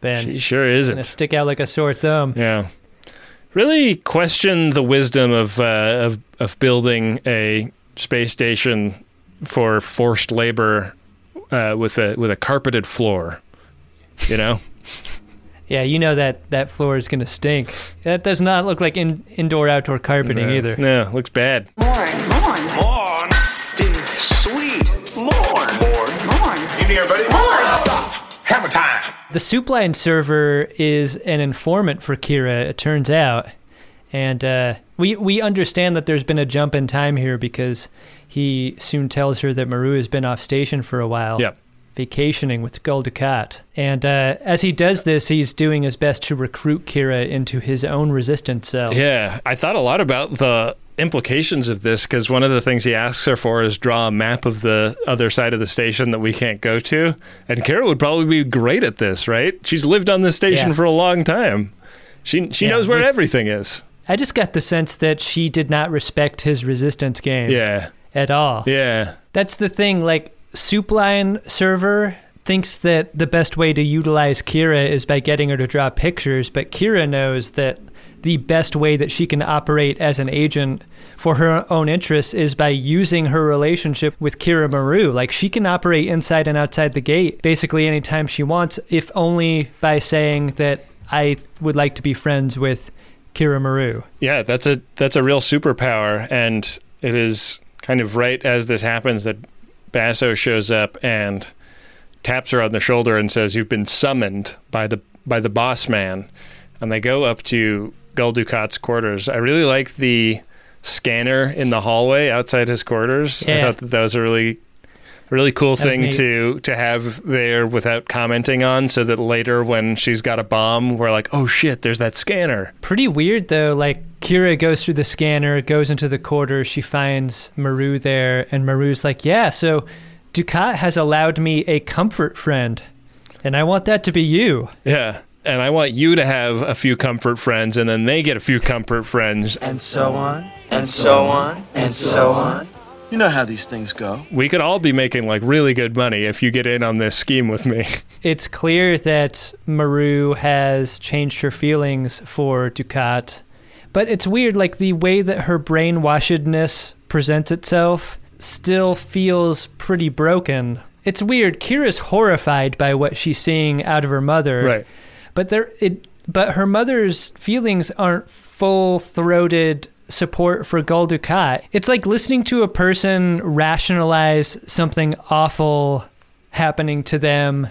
Ben, She sure isn't. going to stick out like a sore thumb. Yeah. Really question the wisdom of, uh, of of building a space station for forced labor uh, with a with a carpeted floor. You know. Yeah, you know that that floor is going to stink. That does not look like in, indoor outdoor carpeting No. either. No, looks bad. Morn, morn, Morn. Dude, sweet. Morn. Morn. morn. You here, buddy? Morn. Stop. Hammer time. The soup line server is an informant for Kira, it turns out. And uh, we we understand that there's been a jump in time here because he soon tells her that Meru has been off station for a while. Yep. Vacationing with Gul Dukat. And uh, as he does this, he's doing his best to recruit Kira into his own resistance cell. Yeah, I thought a lot about the implications of this because one of the things he asks her for is draw a map of the other side of the station that we can't go to. And Kira would probably be great at this, right? She's lived on this station Yeah. for a long time. She she Yeah, knows where everything is. I just got the sense that she did not respect his resistance game Yeah. at all. Yeah. That's the thing. Like, Soupline server thinks that the best way to utilize Kira is by getting her to draw pictures, but Kira knows that the best way that she can operate as an agent for her own interests is by using her relationship with Kira Meru. Like, she can operate inside and outside the gate basically anytime she wants, if only by saying that I would like to be friends with Kira Meru. Yeah, that's a that's a real superpower, and it is kind of right as this happens that Basso shows up and taps her on the shoulder and says, "You've been summoned by the by the boss man," and they go up to Gul Dukat's quarters. I really like the scanner in the hallway outside his quarters. I thought that that was a really really cool That thing neat. to to have there without commenting on so that later when she's got a bomb we're like oh shit there's that scanner Pretty weird though. Like Kira goes through the scanner, goes into the quarters, she finds Meru there, and Meru's like, "Yeah, so Dukat has allowed me a comfort friend, and I want that to be you." Yeah. And I want you to have a few comfort friends, and then they get a few comfort friends. And so on, and so on, and so on. You know how these things go. We could all be making like really good money if you get in on this scheme with me. It's clear that Meru has changed her feelings for Dukat, but it's weird. Like the way that her brainwashedness presents itself still feels pretty broken. It's weird. Kira's horrified by what she's seeing out of her mother. Right. But there it but her mother's feelings aren't full throated support for Gul Dukat. It's like listening to a person rationalize something awful happening to them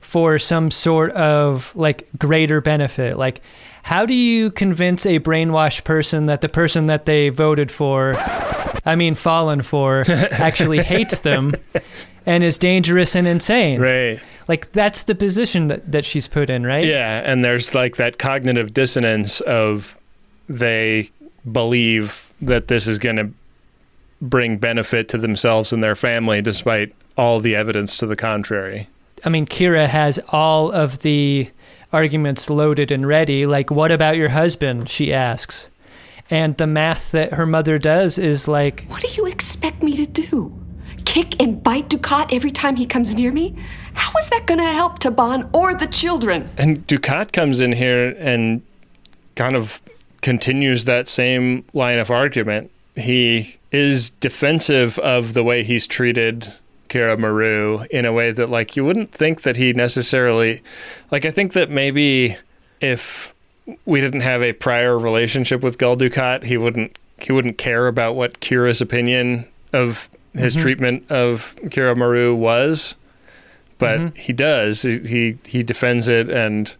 for some sort of like greater benefit. Like how do you convince a brainwashed person that the person that they voted for, I mean fallen for, actually hates them and is dangerous and insane? Right. Like that's the position that, that she's put in, right? Yeah. And there's like that cognitive dissonance of they believe that this is going to bring benefit to themselves and their family despite all the evidence to the contrary. I mean, Kira has all of the arguments loaded and ready. Like, what about your husband? She asks. And the math that her mother does is like, What do you expect me to do? Kick and bite Dukat every time he comes near me? How is that going to help Taban or the children? And Dukat comes in here and kind of continues that same line of argument. He is defensive of the way he's treated Kira Meru in a way that, like, you wouldn't think that he necessarily. Like, I think that maybe if we didn't have a prior relationship with Gul Dukat, he wouldn't he wouldn't care about what Kira's opinion of his Mhm. treatment of Kira Meru was, but Mhm. he does. He he defends it, and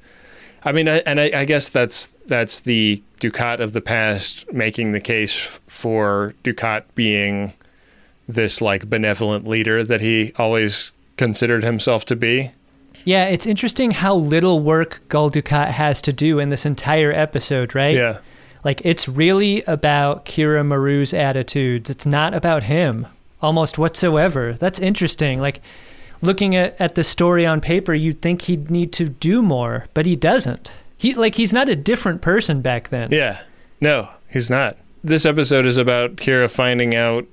I mean, I, and I, I guess that's that's the Dukat of the past making the case for Dukat being this like benevolent leader that he always considered himself to be. Yeah, it's interesting how little work Gul Dukat has to do in this entire episode, right? Yeah. Like, it's really about Kira Meru's attitudes. It's not about him almost whatsoever. That's interesting. Like, looking at, at the story on paper, you'd think he'd need to do more, but he doesn't. He like he's not a different person back then. Yeah. No, he's not. This episode is about Kira finding out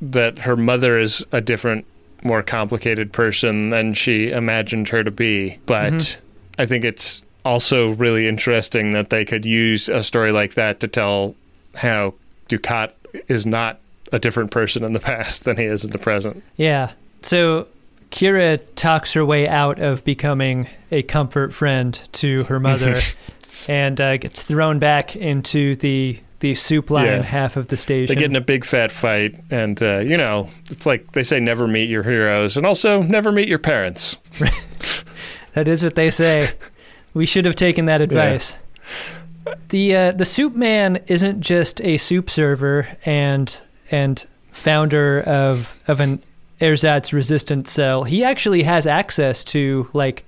that her mother is a different, more complicated person than she imagined her to be. But Mhm. I think it's also really interesting that they could use a story like that to tell how Dukat is not a different person in the past than he is in the present. Yeah. So Kira talks her way out of becoming a comfort friend to her mother and uh, gets thrown back into the the soup line Yeah. half of the station. They get in a big fat fight, and uh, you know, it's like they say never meet your heroes, and also never meet your parents. That is what they say. we should have taken that advice. The uh, the soup man isn't just a soup server and and founder of of an ersatz resistant cell. He actually has access to like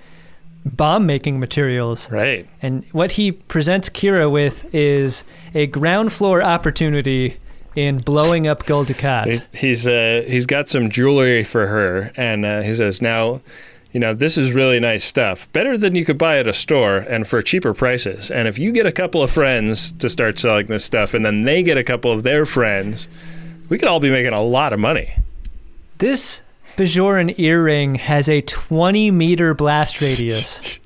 bomb making materials. Right. And what he presents Kira with is a ground floor opportunity in blowing up Gul Dukat. He- He's uh, he's got some jewelry for her, and uh, he says now. You know, this is really nice stuff. Better than you could buy at a store and for cheaper prices. And if you get a couple of friends to start selling this stuff and then they get a couple of their friends, we could all be making a lot of money. This Bajoran earring has a 20 meter blast radius.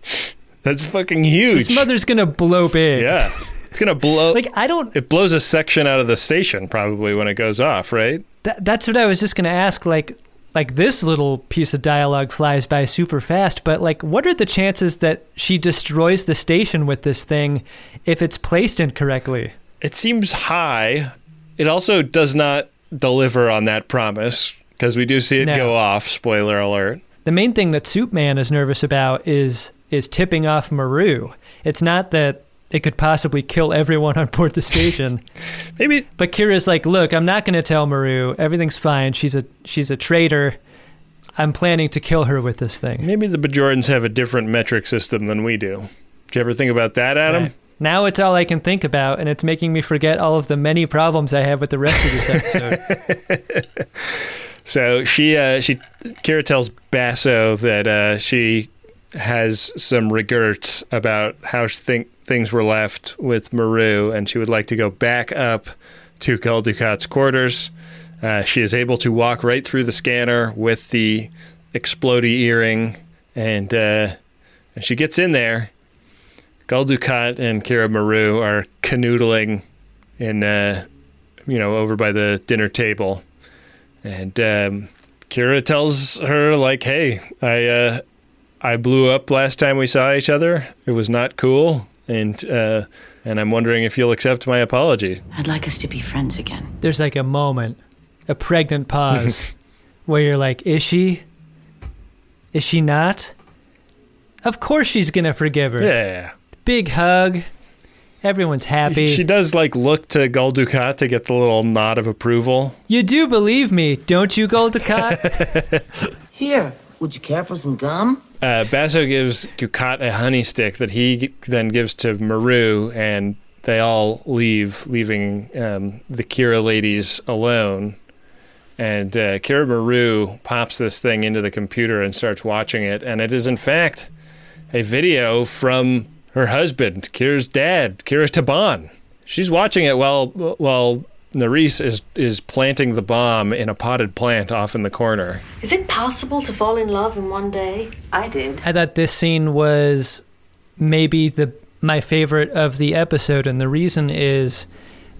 That's fucking huge. This mother's gonna blow big. Yeah. It's going to blow. Like, I don't. It blows a section out of the station probably when it goes off, right? That, that's what I was just gonna ask. Like, like this little piece of dialogue flies by super fast, but like, what are the chances that she destroys the station with this thing if it's placed incorrectly? It seems high. It also does not deliver on that promise because we do see it No. go off. Spoiler alert. The main thing that Soup Man is nervous about is is tipping off Meru. It's not that it could possibly kill everyone on board the station. Maybe But Kira's like, "Look, I'm not going to tell Meru. Everything's fine. She's a she's a traitor. I'm planning to kill her with this thing." Maybe the Bajorans have a different metric system than we do. Did you ever think about that, Adam? Right. Now it's all I can think about, and it's making me forget all of the many problems I have with the rest of this episode. So she, uh, she, Kira tells Basso that uh, she has some regrets about how she think things were left with Meru, and she would like to go back up to Gul Dukat's quarters. Uh, she is able to walk right through the scanner with the explodey earring, and uh, and she gets in there. Gul Dukat and Kira Meru are canoodling in, uh, you know, over by the dinner table. And um, Kira tells her, like, "Hey, I uh, I blew up last time we saw each other. It was not cool, and uh, and I'm wondering if you'll accept my apology." I'd like us to be friends again. There's like a moment, a pregnant pause, where you're like, "Is she? Is she not?" Of course she's gonna forgive her. Yeah, Big hug. Everyone's happy. she does like look to Gul Dukat to get the little nod of approval. You do believe me, don't you, Gul Dukat? Here, would you care for some gum? Uh, Basso gives Dukat a honey stick that he then gives to Meru, and they all leave, leaving um, the Kira ladies alone. And uh, Kira Meru pops this thing into the computer and starts watching it, and it is in fact a video from her husband, Kira's dad, Kira Taban. She's watching it while while Nerys is is planting the bomb in a potted plant off in the corner. Is it possible to fall in love in one day? I did. I thought this scene was maybe the my favorite of the episode, and the reason is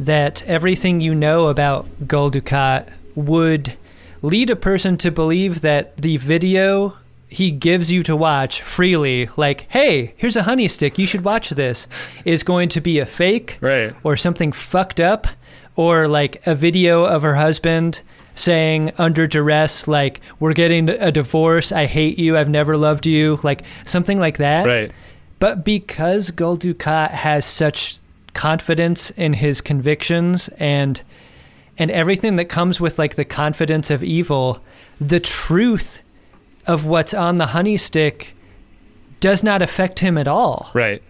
that everything you know about Gul Dukat would lead a person to believe that the video he gives you to watch freely, like, hey, here's a honey stick, you should watch this, is going to be a fake right. or something fucked up, or like a video of her husband saying under duress, like, we're getting a divorce, I hate you, I've never loved you, like something like that. Right. But because Gul Dukat has such confidence in his convictions and and everything that comes with like the confidence of evil, the truth of what's on the honey stick does not affect him at all. Right.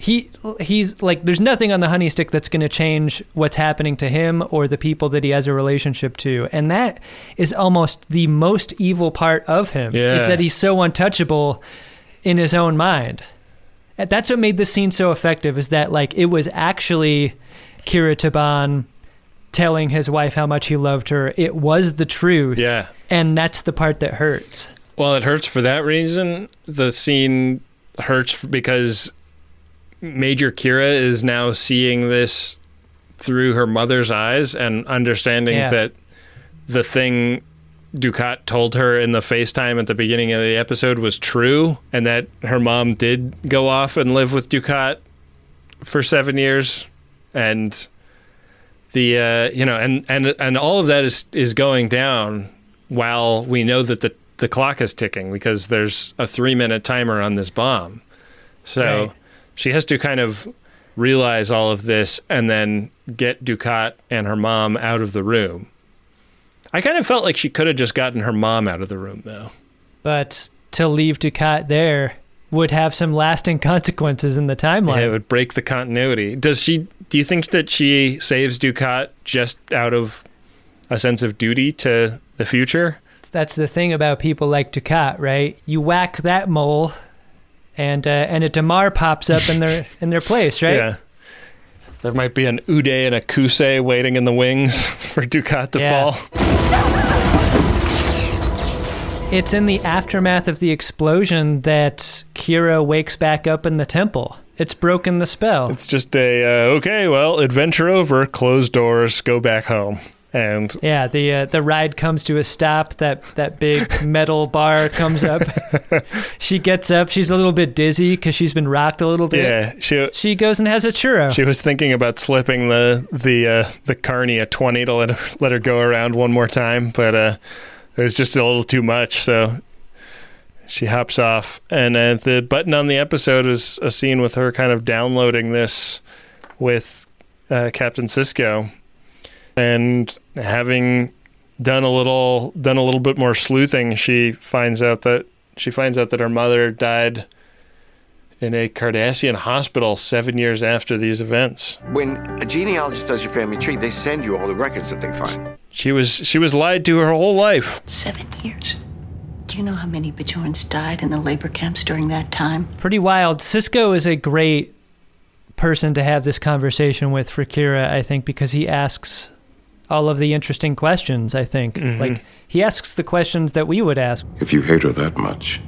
He he's like there's nothing on the honey stick that's going to change what's happening to him or the people that he has a relationship to. And that is almost the most evil part of him Yeah. is that he's so untouchable in his own mind. And That's what made this scene so effective is that like it was actually Kira Taban telling his wife how much he loved her. It was the truth. Yeah. And that's the part that hurts. Well, it hurts for that reason. The scene hurts because Major Kira is now seeing this through her mother's eyes and understanding Yeah. that the thing Dukat told her in the FaceTime at the beginning of the episode was true and that her mom did go off and live with Dukat for 7 years and the uh, you know and and and all of that is is going down while we know that the the clock is ticking because there's a 3 minute timer on this bomb. So Right. she has to kind of realize all of this and then get Dukat and her mom out of the room. I kind of felt like she could have just gotten her mom out of the room though. But to leave Dukat there would have some lasting consequences in the timeline. Yeah, it would break the continuity. Does she? Do you think that she saves Dukat just out of a sense of duty to the future? That's the thing about people like Dukat, right? You whack that mole, and uh, and a Damar pops up in their in their place, right? Yeah. There might be an Uday and a Qusay waiting in the wings for Dukat to Yeah. fall. It's in the aftermath of the explosion that Kira wakes back up in the temple. It's broken the spell. It's just a uh, okay. Well, adventure over. Closed doors. Go back home. And Yeah, the uh, the ride comes to a stop. That that big metal bar comes up. she gets up. She's a little bit dizzy because she's been rocked a little bit. yeah, she She goes and has a churro. she was thinking about slipping the the uh, the carney a twenty to let her, let her go around one more time, but uh, it was just a little too much. So she hops off, and uh, the button on the episode is a scene with her kind of downloading this with uh, Captain Sisko, and having done a little done a little bit more sleuthing, she finds out that she finds out that her mother died in a Cardassian hospital seven years after these events. When a genealogist does your family tree, they send you all the records that they find. She was she was lied to her whole life. Seven years. Do you know how many Bajorans died in the labor camps during that time? Pretty wild. Sisko is a great person to have this conversation with for Kira, I think, because he asks all of the interesting questions, I think. Mm-hmm. Like he asks the questions that we would ask. If you hate her that much,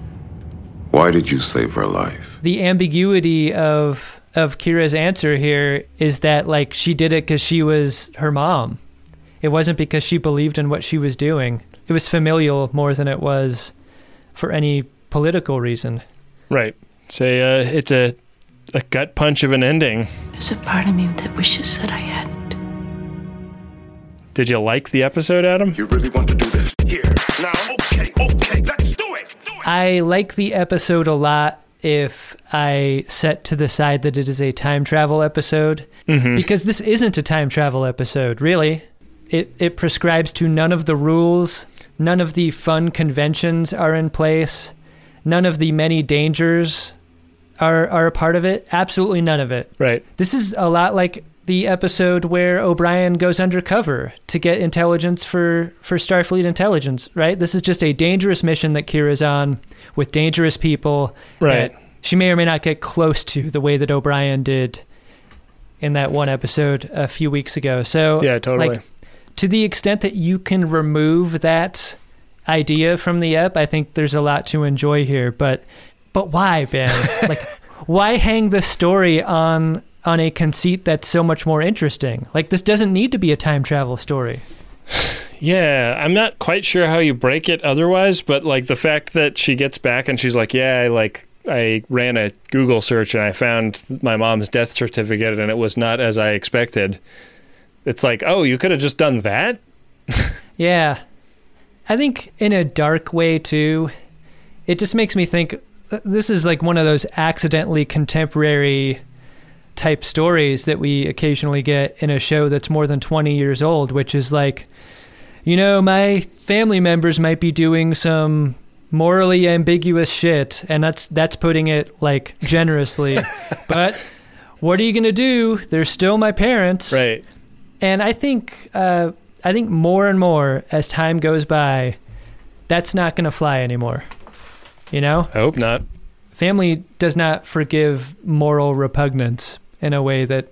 why did you save her life? The ambiguity of of Kira's answer here is that like she did it cuz she was her mom. It wasn't because she believed in what she was doing. It was familial more than it was for any political reason. Right. It's a uh, it's a a gut punch of an ending. There's a part of me that wishes that I hadn't. Did you like the episode, Adam? You really want to do this? Here. Now, okay, okay, let's do it. I like the episode a lot if I set to the side that it is a time travel episode Mhm. because this isn't a time travel episode, really. It it prescribes to none of the rules, none of the fun conventions are in place, none of the many dangers are are a part of it. Absolutely none of it. Right. This is a lot like the episode where O'Brien goes undercover to get intelligence for, for Starfleet intelligence, right? This is just a dangerous mission that Kira's on with dangerous people. Right. She may or may not get close to the way that O'Brien did in that one episode a few weeks ago. So, Yeah, totally. like, to the extent that you can remove that idea from the ep, I think there's a lot to enjoy here. But, but why, Ben? like, why hang the story on on a conceit that's so much more interesting? Like, this doesn't need to be a time travel story. Yeah, I'm not quite sure how you break it otherwise, but like the fact that she gets back and she's like, "Yeah, I like I ran a Google search and I found my mom's death certificate and it was not as I expected." It's like, "Oh, you could have just done that?" Yeah. I think in a dark way too, it just makes me think uh, this is like one of those accidentally contemporary type stories that we occasionally get in a show that's more than 20 years old, which is like, you know, my family members might be doing some morally ambiguous shit, and that's that's putting it like generously. but what are you gonna do? They're still my parents, Right. and I think uh, I think more and more as time goes by, that's not gonna fly anymore. You know, I hope not. Family does not forgive moral repugnance in a way that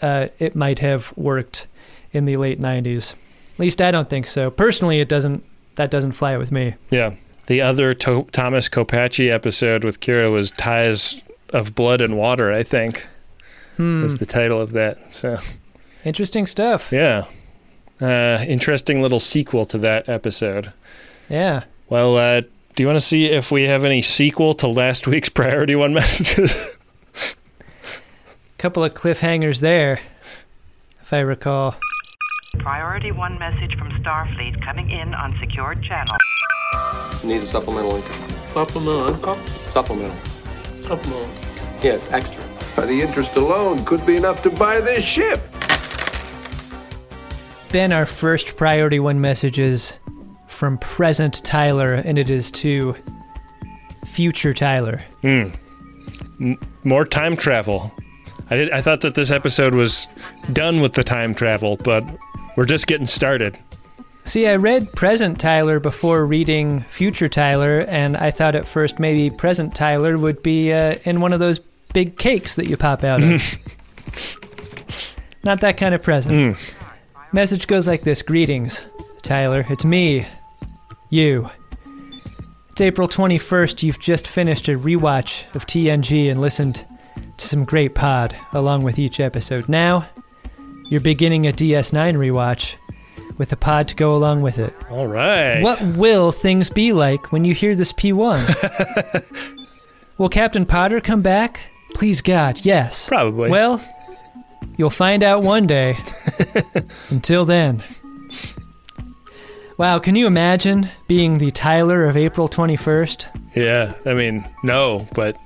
uh, it might have worked in the late '90s. At least I don't think so. Personally, it doesn't. That doesn't fly with me. Yeah. The other to- Thomas Kopache episode with Kira was Ties of Blood and Water, I think. Hmm. Was the title of that. So, Interesting stuff. yeah. Uh, interesting little sequel to that episode. Yeah. Well, uh, do you want to see if we have any sequel to last week's Priority One messages? Couple of cliffhangers there, if I recall. Priority one message from Starfleet coming in on secured channel. Need a supplemental income. Supplemental income? Supplemental. Supplemental. Yeah, it's extra. By the interest alone could be enough to buy this ship. Ben, our first priority one message is from present Tyler, and it is to future Tyler. Hmm. M- more time travel. I did. I thought that this episode was done with the time travel, but we're just getting started. See, I read present Tyler before reading future Tyler, and I thought at first maybe present Tyler would be uh, in one of those big cakes that you pop out of. Not that kind of present. Message goes like this Greetings, Tyler. It's me. You. It's April 21st. You've just finished a rewatch of TNG and listened to some great pod along with each episode. Now, you're beginning a DS9 rewatch with a pod to go along with it. All right. What will things be like when you hear this P1? will Captain Potter come back? Please God, yes. Probably. Well, you'll find out one day. Until then. Wow, can you imagine being the Tyler of April 21st? Yeah. I mean, no, but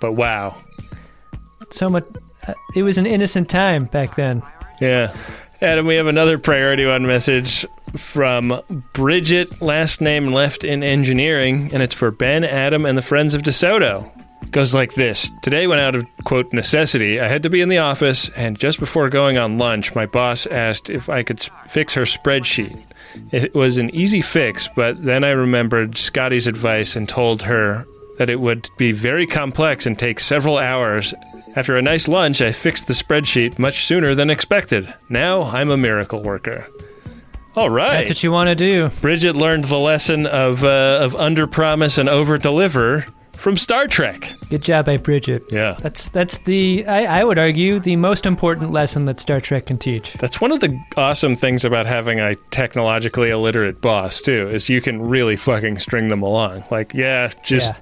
but wow. So much. Uh, it was an innocent time back then. Yeah. Adam, we have another priority one message from Bridget, last name left in engineering, and it's for Ben, Adam, and the friends of DeSoto. Goes like this Today, when out of quote necessity, I had to be in the office, and just before going on lunch, my boss asked if I could fix her spreadsheet. It was an easy fix, but then I remembered Scotty's advice and told her that it would be very complex and take several hours. After a nice lunch, I fixed the spreadsheet much sooner than expected. Now I'm a miracle worker. All right. That's what you want to do. Bridget learned the lesson of uh, of under promise and over deliver from Star Trek. Good job by Bridget. Yeah. That's that's the I, I would argue the most important lesson that Star Trek can teach. That's one of the awesome things about having a technologically illiterate boss too, is you can really fucking string them along. Like, yeah, just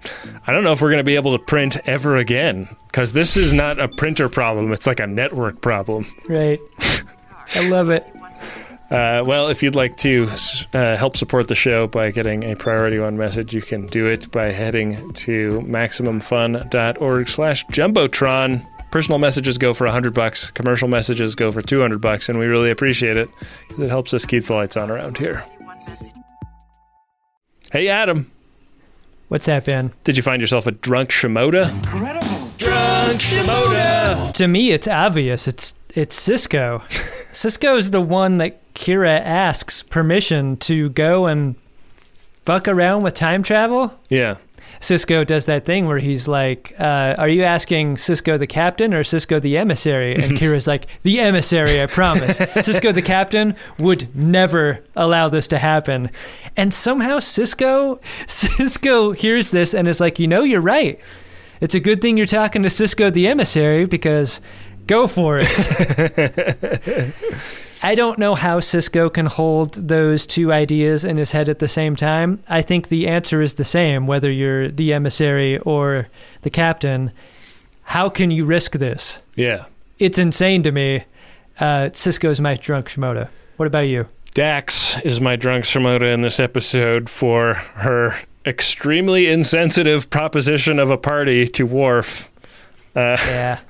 I don't know if we're going to be able to print ever again cuz this is not a printer problem, it's like a network problem. Right. I love it. Uh, well, if you'd like to uh, help support the show by getting a priority one message, you can do it by heading to maximumfun.org slash jumbotron. Personal messages go for 100 bucks. Commercial messages go for 200 bucks, and we really appreciate it because it helps us keep the lights on around here. Hey, Adam. What's that, Ben? Did you find yourself a drunk Shimoda? Incredible. Drunk Shimoda! To me, it's obvious. It's it's Sisko. Sisko is the one that Kira asks permission to go and fuck around with time travel. Yeah. Sisko does that thing where he's like, uh, "Are you asking Sisko the captain or Sisko the emissary?" And Kira's like, "The emissary, I promise." Sisko the captain would never allow this to happen, and somehow Sisko Sisko hears this and is like, "You know, you're right. It's a good thing you're talking to Sisko the emissary because go for it." I don't know how Sisko can hold those two ideas in his head at the same time. I think the answer is the same, whether you're the emissary or the captain. How can you risk this? Yeah. It's insane to me. Uh, Sisko's my drunk Shimoda. What about you? Dax is my drunk Shimoda in this episode for her extremely insensitive proposition of a party to Worf. Uh, yeah.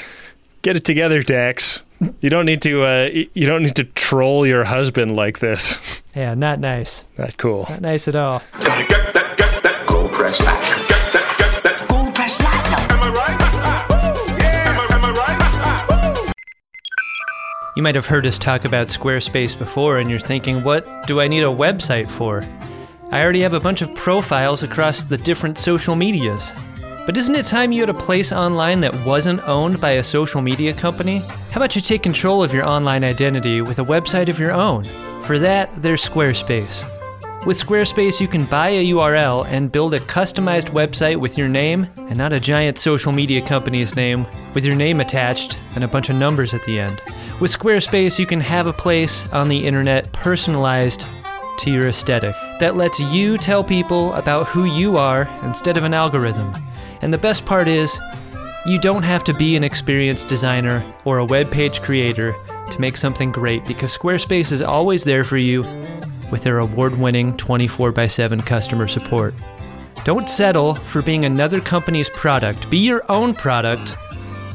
Get it together, Dax. You don't need to. Uh, you don't need to troll your husband like this. Yeah, not nice. Not cool. Not nice at all. Gotta get that Gold press latinum. Gold press latinum. You might have heard us talk about Squarespace before, and you're thinking, what do I need a website for? I already have a bunch of profiles across the different social medias. But isn't it time you had a place online that wasn't owned by a social media company? How about you take control of your online identity with a website of your own? For that, there's Squarespace. With Squarespace, you can buy a URL and build a customized website with your name and not a giant social media company's name with your name attached and a bunch of numbers at the end. With Squarespace, you can have a place on the internet personalized to your aesthetic that lets you tell people about who you are instead of an algorithm. And the best part is, you don't have to be an experienced designer or a web page creator to make something great because Squarespace is always there for you with their award winning 24 x 7 customer support. Don't settle for being another company's product. Be your own product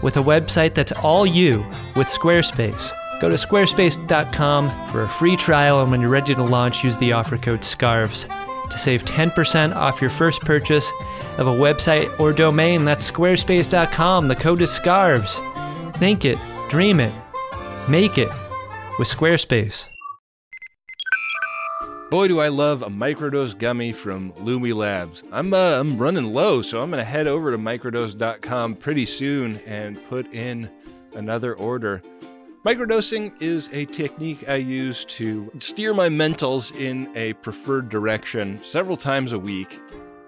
with a website that's all you with Squarespace. Go to squarespace.com for a free trial, and when you're ready to launch, use the offer code SCARVES to save 10% off your first purchase of a website or domain. That's squarespace.com. The code is SCARVES. Think it, dream it, make it with Squarespace. Boy, do I love a microdose gummy from Lumi Labs. I'm uh, I'm running low, so I'm gonna head over to microdose.com pretty soon and put in another order. Microdosing is a technique I use to steer my mentals in a preferred direction several times a week.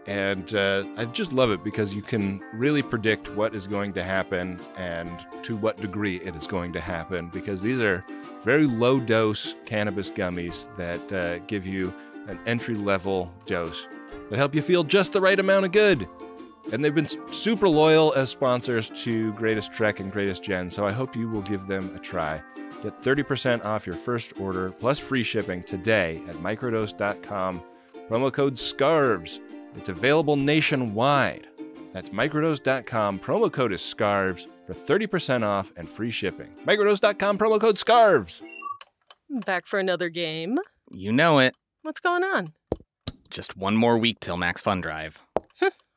And uh, I just love it because you can really predict what is going to happen and to what degree it is going to happen. Because these are very low dose cannabis gummies that uh, give you an entry level dose that help you feel just the right amount of good. And they've been super loyal as sponsors to Greatest Trek and Greatest Gen, so I hope you will give them a try. Get 30% off your first order plus free shipping today at microdose.com. Promo code SCARVES. It's available nationwide. That's microdose.com. Promo code is SCARVES for 30% off and free shipping. Microdose.com, promo code SCARVES. Back for another game. You know it. What's going on? Just one more week till Max Fun Drive.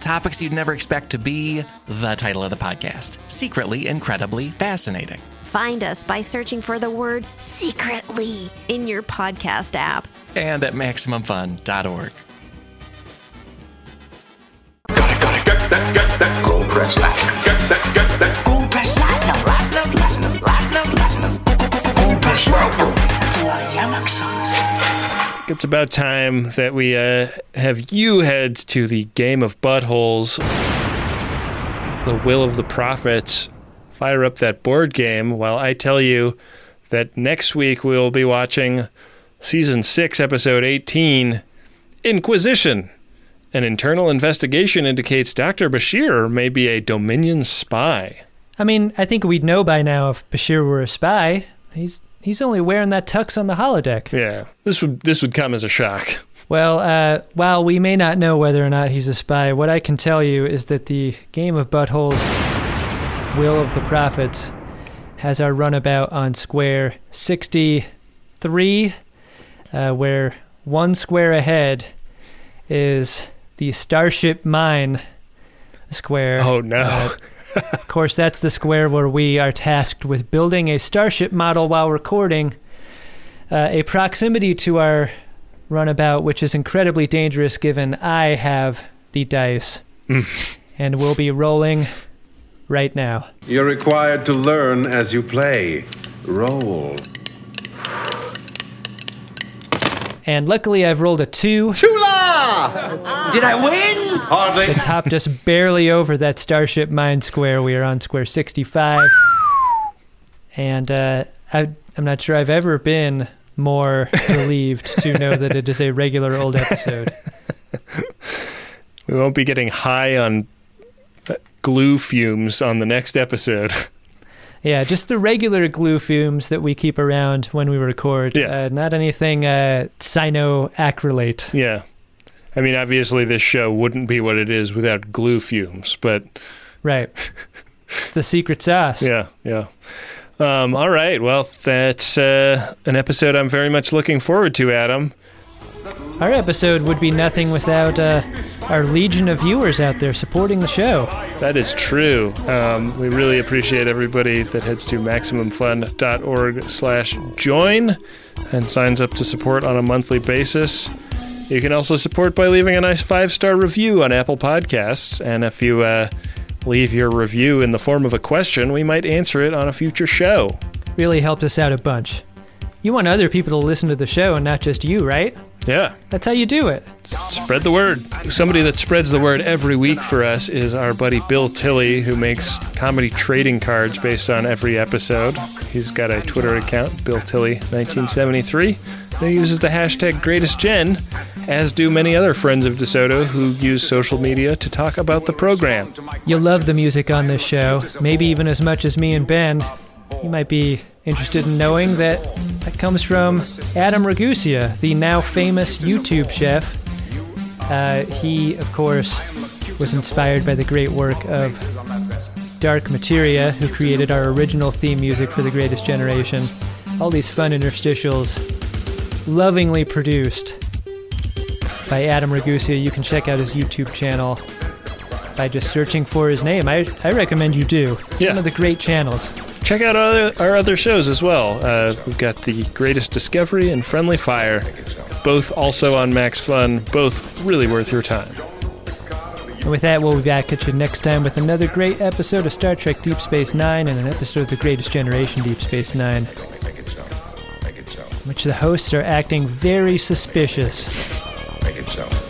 Topics you'd never expect to be the title of the podcast Secretly Incredibly Fascinating. Find us by searching for the word secretly in your podcast app. And at MaximumFun.org. Gold press latinum. It's about time that we uh, have you head to the game of buttholes, the will of the prophets. Fire up that board game while I tell you that next week we will be watching season 6, episode 18 Inquisition. An internal investigation indicates Dr. Bashir may be a Dominion spy. I mean, I think we'd know by now if Bashir were a spy. He's he's only wearing that tux on the holodeck. Yeah, this would this would come as a shock. Well, uh, while we may not know whether or not he's a spy, what I can tell you is that the game of buttholes, Will of the Prophets, has our runabout on square 63, uh, where one square ahead is the Starship Mine square. Oh, no. Uh, of course, that's the square where we are tasked with building a starship model while recording. Uh, a proximity to our runabout, which is incredibly dangerous given I have the dice. and we'll be rolling right now. You're required to learn as you play. Roll. And luckily, I've rolled a two. Chula! Did I win? Hardly. It's hopped us barely over that Starship Mine square. We are on square 65. And uh, I, I'm not sure I've ever been more relieved to know that it is a regular old episode. We won't be getting high on uh, glue fumes on the next episode. Yeah, just the regular glue fumes that we keep around when we record. Yeah. Uh, not anything uh, cyanoacrylate. Yeah. I mean, obviously, this show wouldn't be what it is without glue fumes, but Right. it's the secret sauce. yeah, yeah. Um, all right. Well, that's uh, an episode I'm very much looking forward to, Adam. Our episode would be nothing without uh, our legion of viewers out there supporting the show. That is true. Um, we really appreciate everybody that heads to maximumfun.org slash join and signs up to support on a monthly basis. You can also support by leaving a nice five-star review on Apple Podcasts. And if you uh, leave your review in the form of a question, we might answer it on a future show. Really helped us out a bunch. You want other people to listen to the show and not just you, right? Yeah. That's how you do it. Spread the word. Somebody that spreads the word every week for us is our buddy Bill Tilley, who makes comedy trading cards based on every episode. He's got a Twitter account, Bill Tilley 1973, and he uses the hashtag GreatestGen, as do many other friends of DeSoto who use social media to talk about the program. You'll love the music on this show, maybe even as much as me and Ben. You might be interested in knowing that that comes from Adam Ragusea, the now famous YouTube chef. Uh, he, of course, was inspired by the great work of Dark Materia, who created our original theme music for The Greatest Generation. All these fun interstitials, lovingly produced by Adam Ragusea. You can check out his YouTube channel by just searching for his name. I, I recommend you do. It's Yeah. one of the great channels. Check out our other, our other shows as well. Uh, we've got The Greatest Discovery and Friendly Fire, both also on Max Fun, both really worth your time. And with that, we'll be back at you next time with another great episode of Star Trek Deep Space Nine and an episode of The Greatest Generation Deep Space Nine. in Which the hosts are acting very suspicious. Make it so.